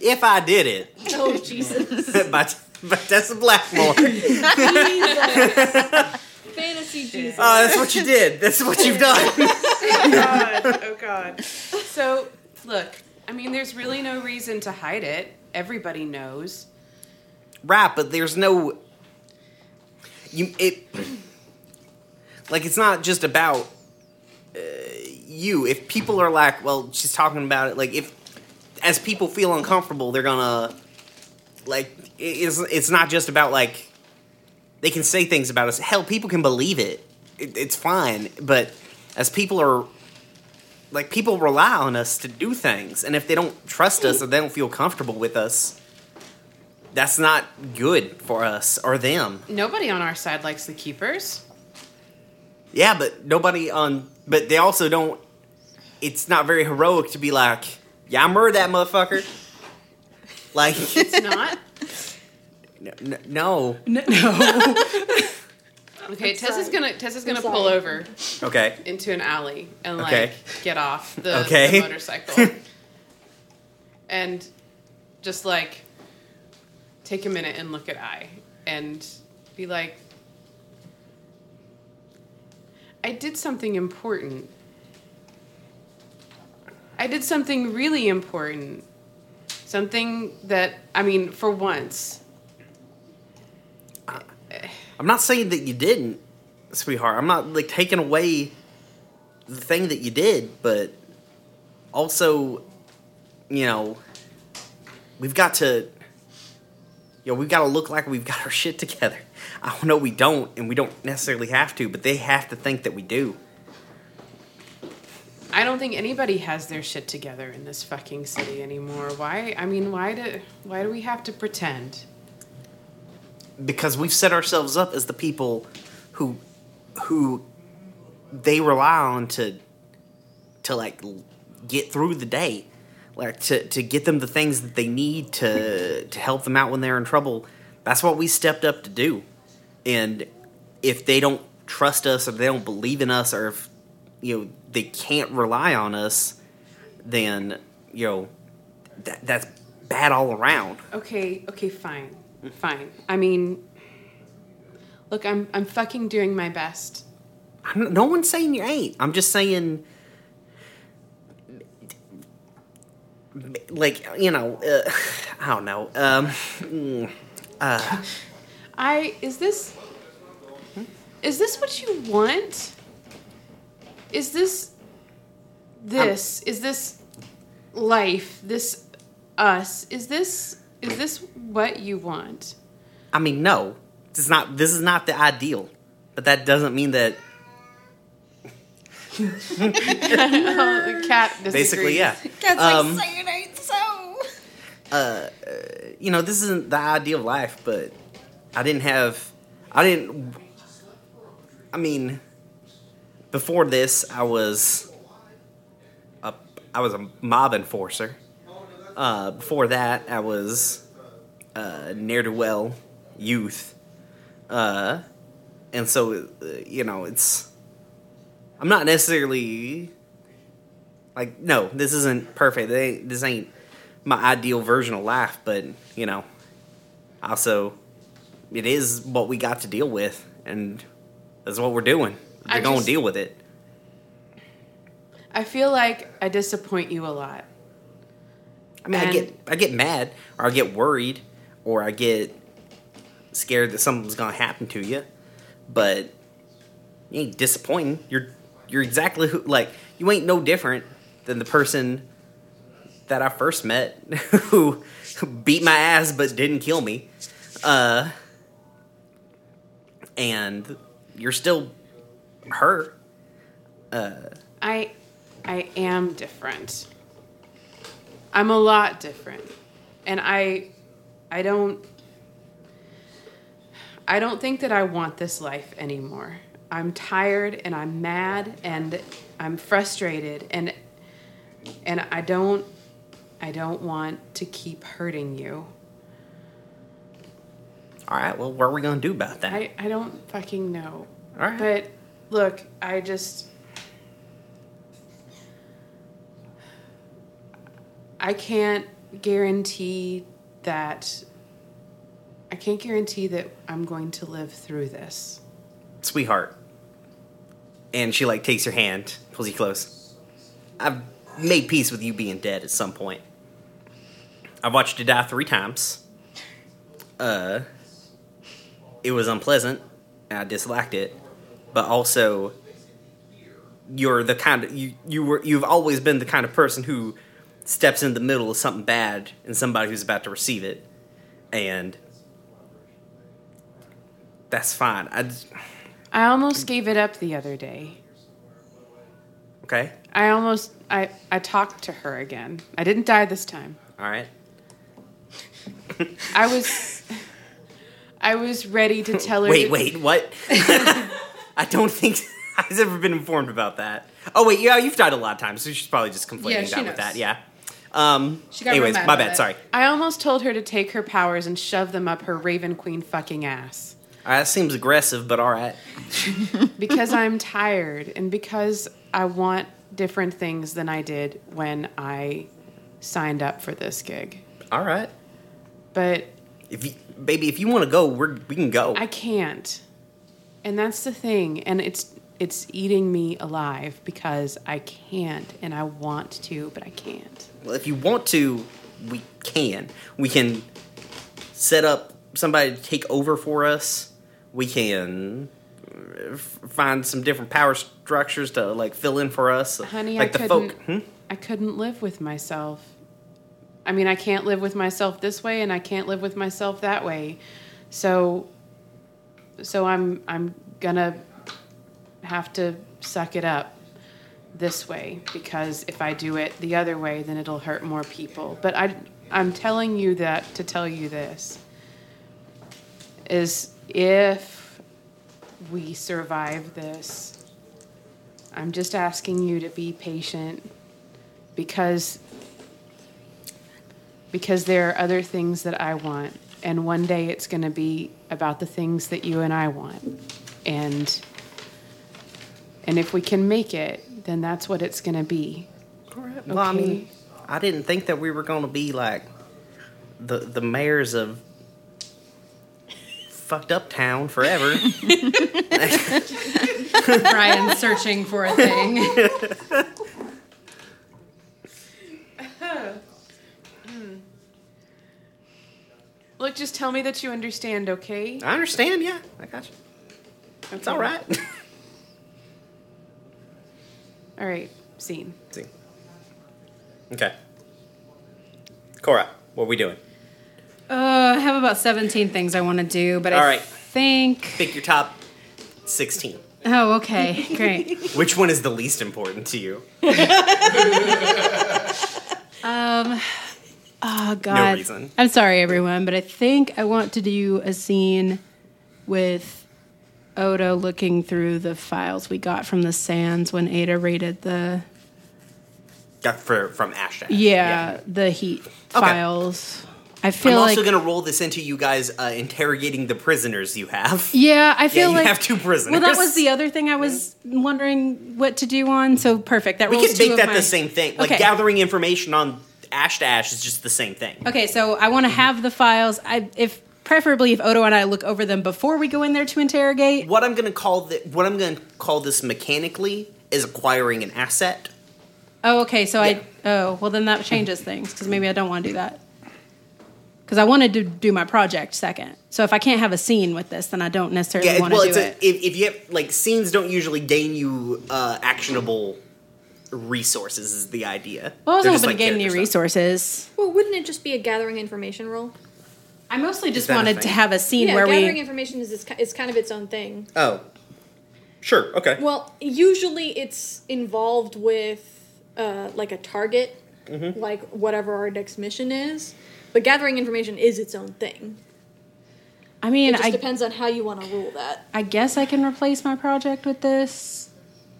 if I did it, Oh Jesus! by, by Tessa Blackmore. Fantasy Jesus. Oh, that's what you did. That's what you've done. oh god <laughs> oh god so look i mean there's really no reason to hide it everybody knows right, but there's no you it like it's not just about uh, you. If people are like, well, she's talking about it. Like if as people feel uncomfortable, they're gonna like it- it's it's not just about like they can say things about us. Hell, people can believe it. it it's fine, but as people are like people rely on us to do things, and if they don't trust us or they don't feel comfortable with us, that's not good for us or them. nobody on our side likes the keepers Yeah, but nobody on. But they also don't. it's not very heroic to be like, yeah, I murdered that motherfucker. Like, <laughs> It's not. n- n- no. N- no. <laughs> Okay, Tessa's sorry. gonna Tessa's gonna sorry. pull over Okay. into an alley and like Okay. get off the, Okay. the motorcycle <laughs> and just like take a minute and look at I and be like, I did something important. I did something really important. Something that I mean, for once, I'm not saying that you didn't, sweetheart. I'm not like taking away the thing that you did, but also, you know, we've got to, you know, we've got to look like we've got our shit together. <laughs> I know we don't, and we don't necessarily have to, but they have to think that we do. I don't think anybody has their shit together in this fucking city anymore. Why? I mean, why do why do we have to pretend? because we've set ourselves up as the people who who they rely on to to like get through the day like to to get them the things that they need to to help them out when they're in trouble that's what we stepped up to do and if they don't trust us or they don't believe in us or if you know they can't rely on us then you know that that's bad all around Okay, okay, fine, fine. I mean, look, I'm I'm fucking doing my best. I'm, no one's saying you ain't. I'm just saying, like you know, uh, <sighs> I don't know. Um, mm, uh, I is this is this what you want? Is this this is this life? This us? Is this is this what you want? I mean, no, this is not. This is not the ideal, but that doesn't mean that. <laughs> The cat disagrees. Basically, yeah. Cat's Um, like, say it ain't so. you know, this isn't the ideal life, but I didn't have, I didn't, I mean, before this, I was a, I was a mob enforcer. Uh, before that, I was uh, ne'er do well youth. Uh, and so, uh, you know, it's, I'm not necessarily like, no, this isn't perfect. Ain't, this ain't my ideal version of life, but you know, also it is what we got to deal with, and that's what we're doing. We're going to deal with it. I feel like I disappoint you a lot. I mean, I get I get mad, or I get worried, or I get scared that something's going to happen to you, but you ain't disappointing. You're you're exactly who like you ain't no different than the person that I first met <laughs> who beat my ass but didn't kill me. Uh and you're still her. I I am different. I'm a lot different. And I I don't I don't think that I want this life anymore. I'm tired and I'm mad and I'm frustrated and and I don't I don't want to keep hurting you. All right, well, what are we going to do about that? I, I don't fucking know. All right. But look, I just. I can't guarantee that. I can't guarantee that I'm going to live through this. sweetheart. And she like takes your hand, pulls you close. I've made peace with you being dead at some point. I've watched you die three times. Uh, it was unpleasant, and I disliked it. But also, you're the kind of you you were you've always been the kind of person who steps in the middle of something bad and somebody who's about to receive it, and that's fine. I just- I almost gave it up the other day. okay. I almost. I, I talked to her again. I didn't die this time. All right. I was. I was ready to tell her. Wait, to- wait, what? <laughs> I don't think <laughs> I've never been informed about that. Oh wait, yeah, you've died a lot of times, so she's probably just conflating Yeah, that with knows. that. Yeah. Um. She got anyways, my bad. it. Sorry. I almost told her to take her powers and shove them up her Raven Queen fucking ass. All right, that seems aggressive, but all right. <laughs> Because I'm tired and because I want different things than I did when I signed up for this gig. All right. But If you, baby, if you want to go, we're we can go. I can't. And that's the thing. And it's it's eating me alive because I can't and I want to, but I can't. well, if you want to, we can. We can set up somebody to take over for us. We can uh, find some different power structures to like fill in for us. Honey, like I the couldn't folk. Hmm? I couldn't live with myself. I mean, I can't live with myself this way and I can't live with myself that way. So so I'm I'm gonna have to suck it up this way because if I do it the other way then it'll hurt more people. But I I'm telling you that to tell you this is if we survive this I'm just asking you to be patient because because there are other things that I want and one day it's going to be about the things that you and I want. And and if we can make it, then that's what it's going to be. Well, I Okay. mean, I didn't think that we were going to be like the the mayors of fucked up town forever. <laughs> Brian searching for a thing. <laughs> Look, just tell me that you understand, okay? I understand. Yeah, I got you. It's all right. All right, scene. See. Okay. Corra, what are we doing? Uh, I have about 17 things I want to do, but All I right. think. Pick your top sixteen. Oh, okay, great. <laughs> Which one is the least important to you? um, Oh God. No reason. I'm sorry, everyone, but I think I want to do a scene with Otto looking through the files we got from the Sands when Ada raided the Got for from Ash. Ash. yeah, the heat files. I feel I'm like also gonna roll this into you guys uh, interrogating the prisoners you have. yeah, I feel you like you have two prisoners. Well, that was the other thing I was wondering what to do on. So perfect. That We could two make that my- the same thing. Like Okay. gathering information on Ash to Ash is just the same thing. Okay, so I want to have the files. I if preferably if Otto and I look over them before we go in there to interrogate. What I'm gonna call the, what I'm gonna call this mechanically is acquiring an asset. Oh, okay. So Yeah. I oh well then that changes things because maybe I don't want to do that because I wanted to do my project second. So if I can't have a scene with this, then I don't necessarily Yeah, want well, to it's do a, it. if, if you have like scenes don't usually gain you uh, actionable resources is the idea. well, I wasn't just, hoping like, to gain any character stuff. resources. Well, wouldn't it just be a gathering information role? I mostly just wanted to have a scene yeah, where gathering we. information is, is is kind of its own thing. Oh, sure, okay. Well, usually it's involved with uh, like a target, Mm-hmm. like whatever our next mission is. But gathering information is its own thing. I mean, It just I depends on how you want to rule that. I guess I can replace my project with this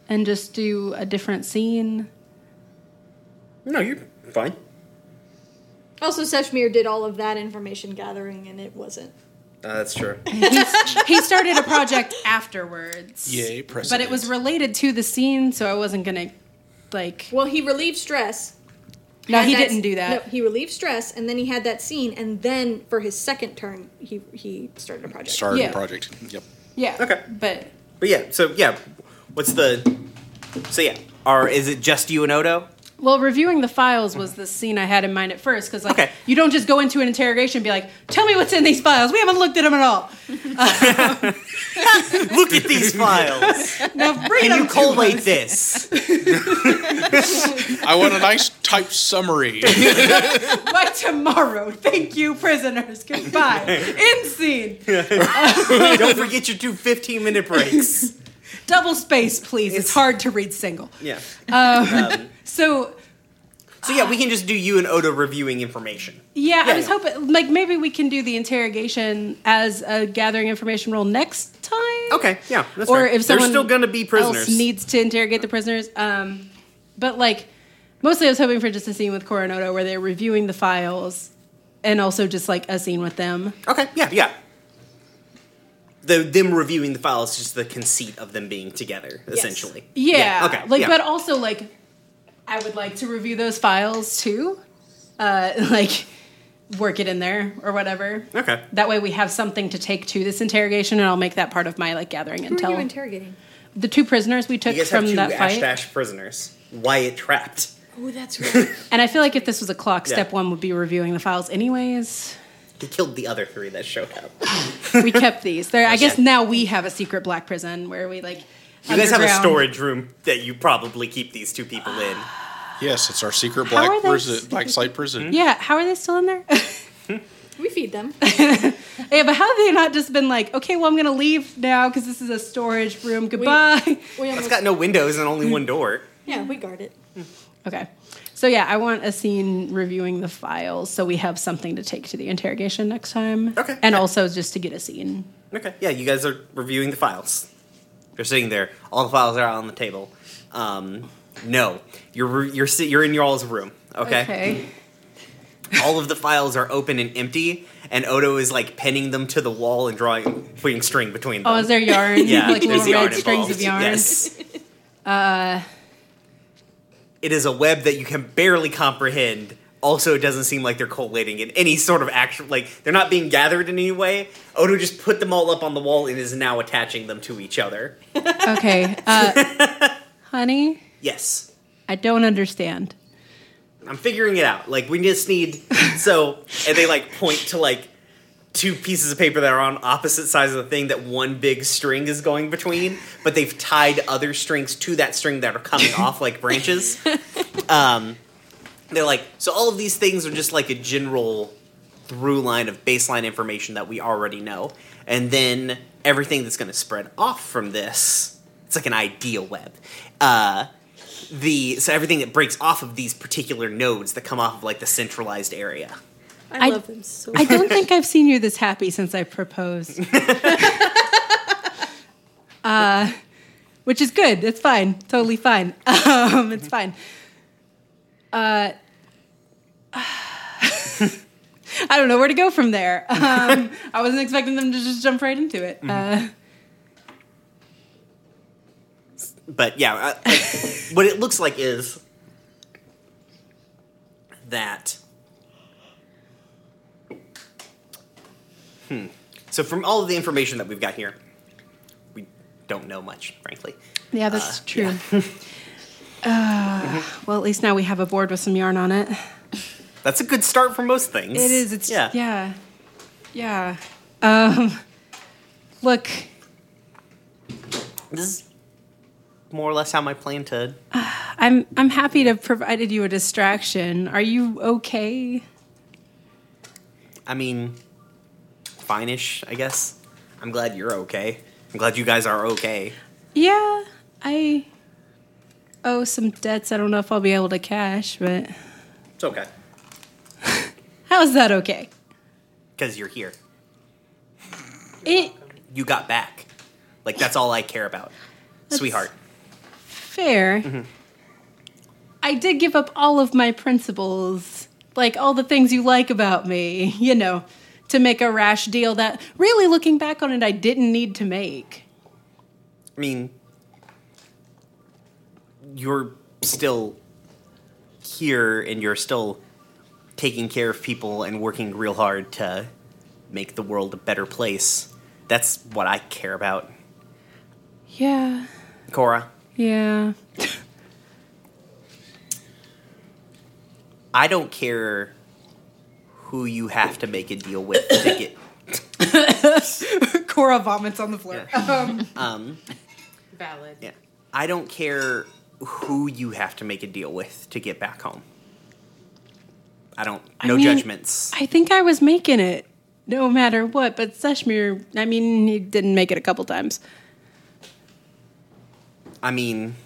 and just do a different scene. no, you're fine. Also, Seshmir did all of that information gathering, and it wasn't. Uh, that's true. <laughs> He started a project afterwards. Yay, But it was related to the scene, so I wasn't gonna like. Well, he relieved stress. No, he didn't do that. No, he relieved stress, and then he had that scene, and then for his second turn, he he started a project. Started Yeah. the project. Yep. Yeah. Okay. But But yeah, so yeah, what's the? So yeah, are is it just you and Otto? Well, reviewing the files was the scene I had in mind at first because like Okay. you don't just go into an interrogation and be like, "Tell me what's in these files. We haven't looked at them at all." <laughs> Look at these files. Now bring Can them you to collate this? I want a nice type summary. <laughs> by tomorrow. Thank you, prisoners. Goodbye. <laughs> End scene. Don't forget your two 15 minute breaks. Double space, please. It's, hard to read single. Yeah. <laughs> So So yeah, we can just do you and Otto reviewing information. yeah, Yeah, I was yeah. hoping like maybe we can do the interrogation as a gathering information role next time. Okay, yeah, that's or fair. if they're someone still going to be prisoners. else needs to interrogate the prisoners. Um, but like mostly, I was hoping for just a scene with Coronado where they're reviewing the files, and also just like a scene with them. okay, yeah, yeah. The them reviewing the files is just the conceit of them being together, essentially. Yeah, Okay. like yeah. but also like I would like to review those files too, uh, <laughs> like work it in there or whatever. Okay. That way we have something to take to this interrogation, and I'll make that part of my like gathering Who are you interrogating? the two prisoners we took You guys from have two that Ash fight. Dash prisoners. Wyatt trapped. Oh, that's <laughs> right. And I feel like if this was a clock, Yeah. step one would be reviewing the files anyways. He killed the other three that showed up. <laughs> We kept these. There, I guess Okay. now we have a secret black prison where we like. You guys have a underground- storage room that you probably keep these two people in. <sighs> Yes, it's our secret How are black they- prison, black site prison. <laughs> Yeah, how are they still in there? <laughs> we feed them. yeah, but how have they not just been like, okay, well, I'm gonna leave now because this is a storage room. Goodbye. We It's almost, got no windows and only one door. yeah, we guard it. okay. So yeah, I want a scene reviewing the files so we have something to take to the interrogation next time. Okay, And yeah. also just to get a scene. Okay. Yeah, you guys are reviewing the files. You're sitting there. All the files are out on the table. Um, no, you're you're you're in your all's room. Okay? Okay. <laughs> All of the files are open and empty, and Otto is like pinning them to the wall and drawing, putting string between them. Oh, is there yarn? <laughs> yeah, like there's little yarn red strings of yarn. Yes. <laughs> Uh, it is a web that you can barely comprehend. Also, it doesn't seem like they're collating in any sort of actual like they're not being gathered in any way. Otto just put them all up on the wall and is now attaching them to each other. <laughs> Okay. Uh, <laughs> honey, Yes. I don't understand. I'm figuring it out. Like we just need so and they like point to like two pieces of paper that are on opposite sides of the thing that one big string is going between, but they've tied other strings to that string that are coming <laughs> off like branches. Um they're like so all of these things are just like a general through line of baseline information that we already know. And then everything that's going to spread off from this, it's like an ideal web. Uh the so everything that breaks off of these particular nodes that come off of like the centralized area. I, I- love them so I don't think I've seen you this happy since I proposed. <laughs> uh, which is good. It's fine. Totally fine. <laughs> Um, it's fine. Uh, <sighs> I don't know where to go from there. Um, <laughs> I wasn't expecting them to just jump right into it. Uh, But yeah, uh, like, what it looks like is that. Hmm. So from all of the information that we've got here, we don't know much, frankly. yeah, that's Uh, true. <laughs> Uh, well, at least now we have a board with some yarn on it. That's a good start for most things. It is. It's yeah. yeah, yeah. Um, look, This is more or less how my plan to. <sighs> I'm I'm happy to have provided you a distraction. Are you okay? I mean, fine-ish, I guess. I'm glad you're okay. I'm glad you guys are okay. Yeah, I owe some debts. I don't know if I'll be able to cash, but It's okay <laughs> how's that okay? because you're here. It You got back. Like that's all I care about, sweetheart. fair. Mm-hmm. I did give up all of my principles, like all the things you like about me, you know, to make a rash deal that really looking back on it I didn't need to make. I mean, you're still here and you're still taking care of people and working real hard to make the world a better place. That's what I care about. Yeah. Corra, Yeah. <laughs> I don't care who you have to make a deal with to get. <laughs> Corra vomits on the floor. Um, Valid. yeah. I don't care who you have to make a deal with to get back home. I don't. I No mean, judgments. I think I was making it no matter what, but Seshmir, I mean, he didn't make it a couple times. I mean,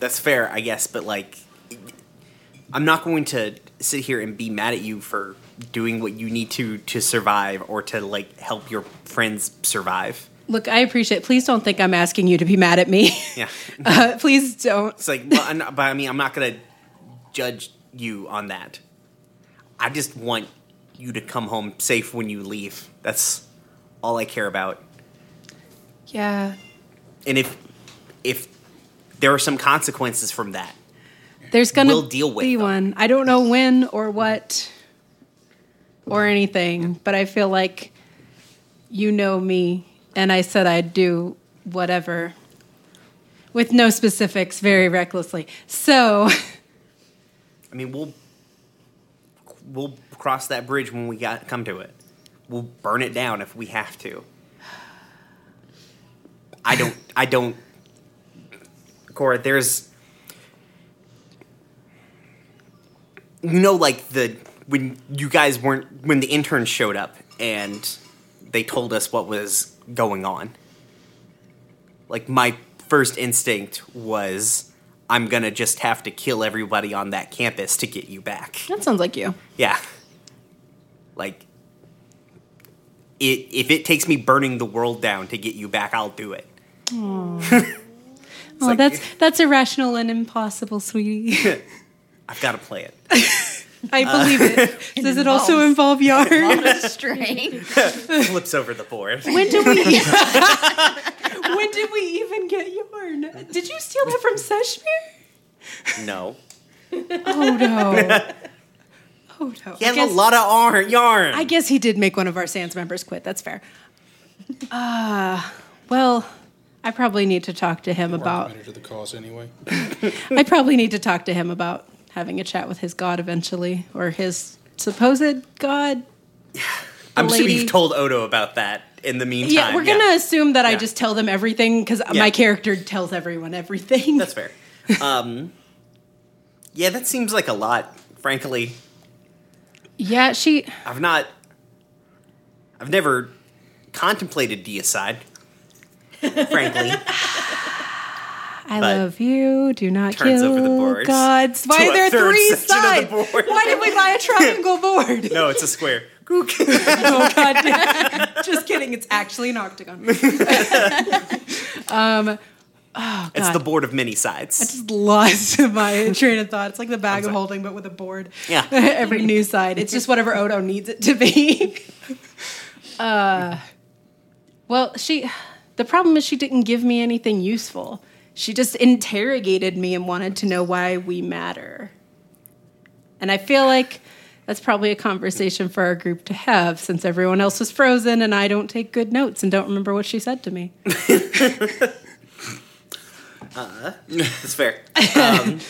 that's fair, I guess, but like, I'm not going to sit here and be mad at you for doing what you need to to survive or to like help your friends survive. Look, I appreciate. It. Please don't think I'm asking you to be mad at me. Yeah. <laughs> Uh, please don't. It's like, well, not- but I mean, I'm not gonna judge you on that. I just want you to come home safe when you leave. That's all I care about. Yeah, And if if there are some consequences from that, there's gonna We'll deal with be them. one. I don't know when or what or anything, but I feel like you know me, and I said I'd do whatever with no specifics, very recklessly. So, I mean, we'll we'll cross that bridge when we got come to it. We'll burn it down if we have to. I don't. I don't. Corra, there's. You know, like the when you guys weren't when the interns showed up and they told us what was going on. Like my first instinct was, I'm gonna just have to kill everybody on that campus to get you back. that sounds like you. Yeah. Like, it, if it takes me burning the world down to get you back, I'll do it. Oh, <laughs> like- that's that's irrational and impossible, sweetie. <laughs> I've got to play it. <laughs> I believe it. Does it also involve yarn? <laughs> Strain. <laughs> Flips over the board. When did we? when did we even get yarn? Did you steal that from Seshmir? No. Oh no. Oh no. He has guess, a lot of ar- yarn. I guess he did make one of our Sans members quit. That's fair. Uh, well, I probably need to talk to him about. Matter to the cause anyway. I probably need to talk to him about having a chat with his god eventually, or his supposed god. <sighs> I'm sure lady- you've told Otto about that in the meantime. Yeah, we're gonna assume that I just tell them everything because Yeah. my character tells everyone everything. That's fair. <laughs> Um, yeah, that seems like a lot, frankly. yeah, she. I've not. I've never contemplated deicide. <laughs> frankly. I But love you. Do not turns kill over the <laughs> board gods. Why are there three sides? the. Why did we buy a triangle <laughs> board? No, it's a square. <laughs> oh god damn. Just kidding. It's actually an octagon. um, oh It's the board of many sides. I just lost my train of thought. It's like the bag of holding, but with a board. Yeah. Every new side. It's just whatever Otto needs it to be. uh, well, she. The problem is she didn't give me anything useful. She just interrogated me and wanted to know why we matter. And I feel like that's probably a conversation for our group to have since everyone else was frozen and I don't take good notes and don't remember what she said to me. Uh, that's fair. <laughs> Um,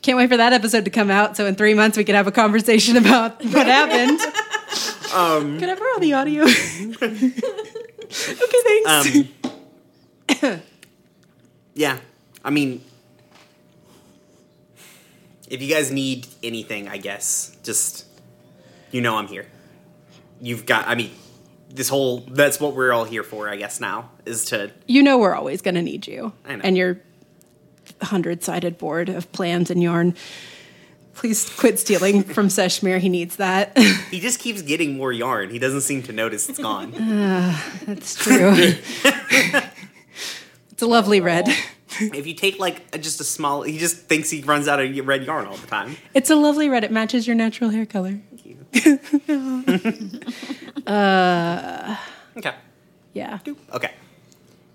Can't wait for that episode to come out so in three months we could have a conversation about what happened. Um, Can I borrow the audio? <laughs> okay, thanks. um, <coughs> yeah, I mean, if you guys need anything, I guess just you know I'm here. You've got. I mean, this whole that's what we're all here for. I guess now is to you know we're always going to need you. I know. And your hundred-sided board of plans and yarn. Please quit stealing from Seshmir. He needs that. <laughs> He just keeps getting more yarn. He doesn't seem to notice it's gone. Ah, that's true. <laughs> it's a lovely red. <laughs> if you take like a, just a small, he just thinks he runs out of red yarn all the time. It's a lovely red. It matches your natural hair color. Thank you. <laughs> uh, okay. Yeah. Okay.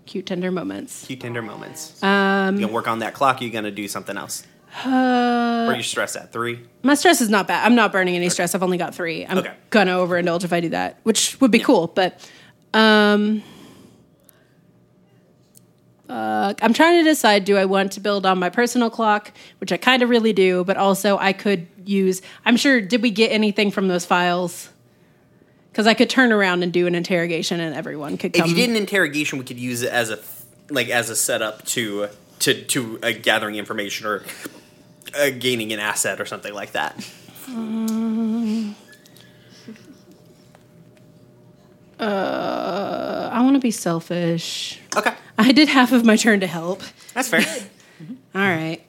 Cute, tender moments. Cute tender moments. Um, you gonna work on that clock? Or you gonna do something else? uh, Where you stress at three? My stress is not bad. I'm not burning any stress. I've only got three. I'm Okay. gonna overindulge if I do that, which would be cool. But um, uh, I'm trying to decide: do I want to build on my personal clock, which I kind of really do, but also I could use. I'm sure. Did we get anything from those files? Because I could turn around and do an interrogation, and everyone could come. If you did an interrogation, we could use it as a like as a setup to to to uh, gathering information or uh, gaining an asset or something like that. Uh, I want to be selfish. Okay, <laughs> I did half of my turn to help. that's fair. Mm-hmm. All right.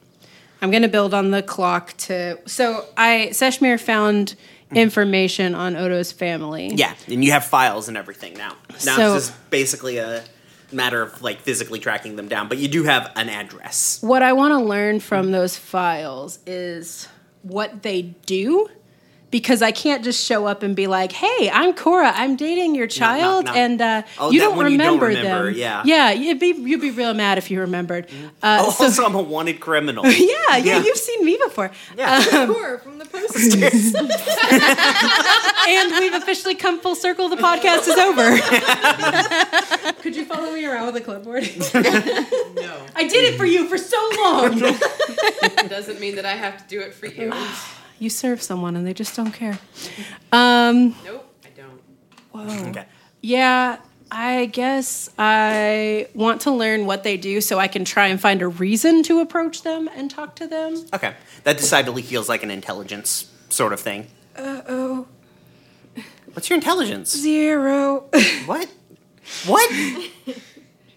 I'm going to build on the clock to. So I Seshmir found mm. information on Otto's family. Yeah, and you have files and everything now. Now So- it's just basically a matter of like physically tracking them down, but you do have an address. What I want to learn from those files is what they do. Because I can't just show up and be like, "Hey, I'm Corra. I'm dating your child, no. and uh, Oh, you don't you don't remember, remember, them." yeah. yeah. You'd be you'd be real mad if you remembered. Uh, Oh, so- also, I'm a wanted criminal. <laughs> yeah, yeah, Yeah. you've seen me before. Yeah. Corra from the posters. <laughs> and we've officially come full circle. The podcast is over. <laughs> Could you follow me around with a clipboard? No, I did it for you for so long. It doesn't mean that I have to do it for you. You serve someone and they just don't care. Um, Nope, I don't. whoa. Okay. Yeah, I guess I want to learn what they do so I can try and find a reason to approach them and talk to them. Okay. That decidedly feels like an intelligence sort of thing. Uh oh, What's your intelligence? zero. What? What?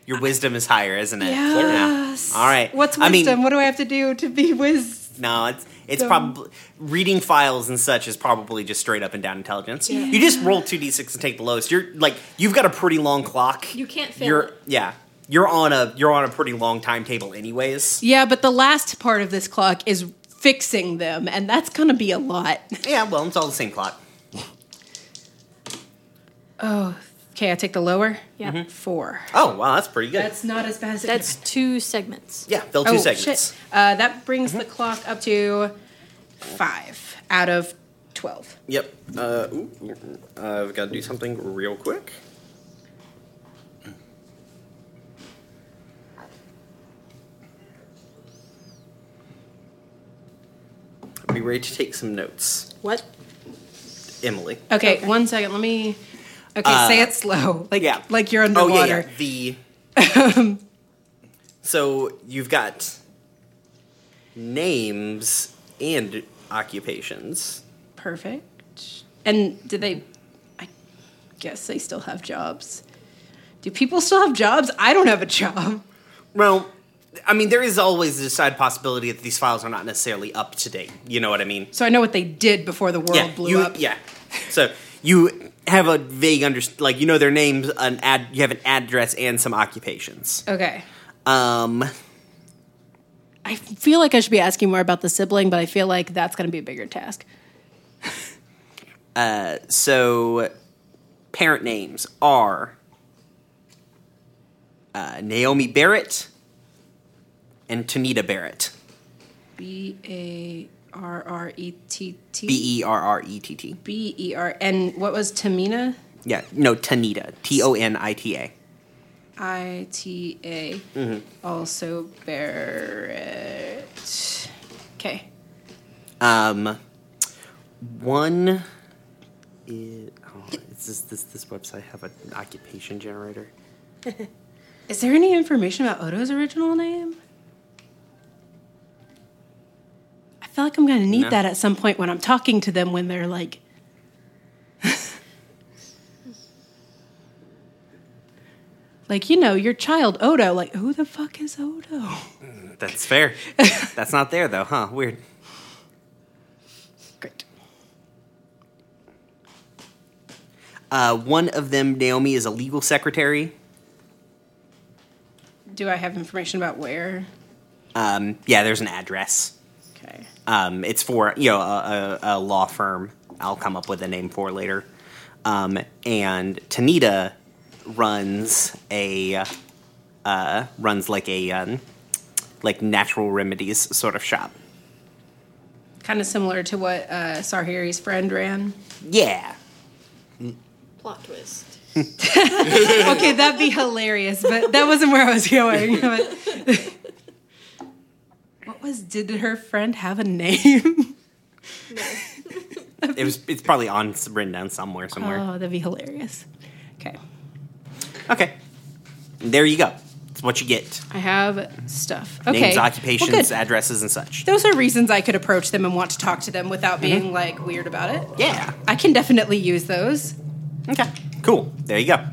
Your wisdom is higher, isn't it? yes. Yeah. All right. What's I wisdom? mean, what do I have to do to be wisdom? no, it's it's Dumb. probably reading files and such is probably just straight up and down intelligence. You just roll two d six and take the lowest. You're like you've got a pretty long clock. you can't fail. You're it. yeah. You're on a you're on a pretty long timetable, anyways. Yeah, but the last part of this clock is fixing them, and that's gonna be a lot. Yeah. Well, it's all the same clock. Oh, okay. I take the lower. Yeah. Four. Oh wow, that's pretty good. That's not as bad as it That's two segments. yeah, fill two oh, segments. Shit. Uh, that brings the clock up to five out of twelve. Yep. Uh, ooh, ooh, uh, I've got to do something real quick. Be ready to take some notes, What? Emily. Okay, Okay. one second. Let me. Okay, uh, say it slow, <laughs> like yeah. like you're Oh underwater. yeah, yeah. The. <laughs> so you've got names and occupations. Perfect. And do they? I guess they still have jobs. Do people still have jobs? I don't have a job. Well, I mean, there is always the side possibility that these files are not necessarily up to date. You know what I mean? So I know what they did before the world yeah, blew you, up. Yeah. So you have a vague under like you know their names, an ad, you have an address and some occupations. Okay. Um, I feel like I should be asking more about the sibling, but I feel like that's going to be a bigger task. uh, so parent names are uh, Naomi Barrett and Tanita Barrett. B A R R E T T. B E R R E T T. B E R. And what was Tamina? Yeah, no, Tanita. T O N I T A. I T A. Also Barrett. Okay. Um, one is oh, is this this this website have an occupation generator? <laughs> Is there any information about Otto's original name? Feel like I'm going to need No. that at some point when I'm talking to them when they're like. <laughs> like, you know, your child, Otto. Like, who the fuck is Otto? <laughs> That's fair. That's not there though, huh? Weird. Great. Uh, one of them, Naomi, is a legal secretary. Do I have information about where? Um, yeah, there's an address. Okay. Um, it's for you know a, a, a law firm. I'll come up with a name for later. Um, and Tanita runs a uh, runs like a um, like natural remedies sort of shop. Kind of similar to what uh, Sarhiri's friend ran. Yeah. Plot twist. <laughs> <laughs> okay, that'd be hilarious, but that wasn't where I was going. <laughs> what was? Did her friend have a name? <laughs> It was. It's probably on written down somewhere. Somewhere. Oh, that'd be hilarious. Okay, Okay. There you go. It's what you get. I have stuff. Okay, Names, occupations, good. addresses, and such. Those are reasons I could approach them and want to talk to them without mm-hmm. being like weird about it. Yeah. I can definitely use those. Okay. Cool. There you go.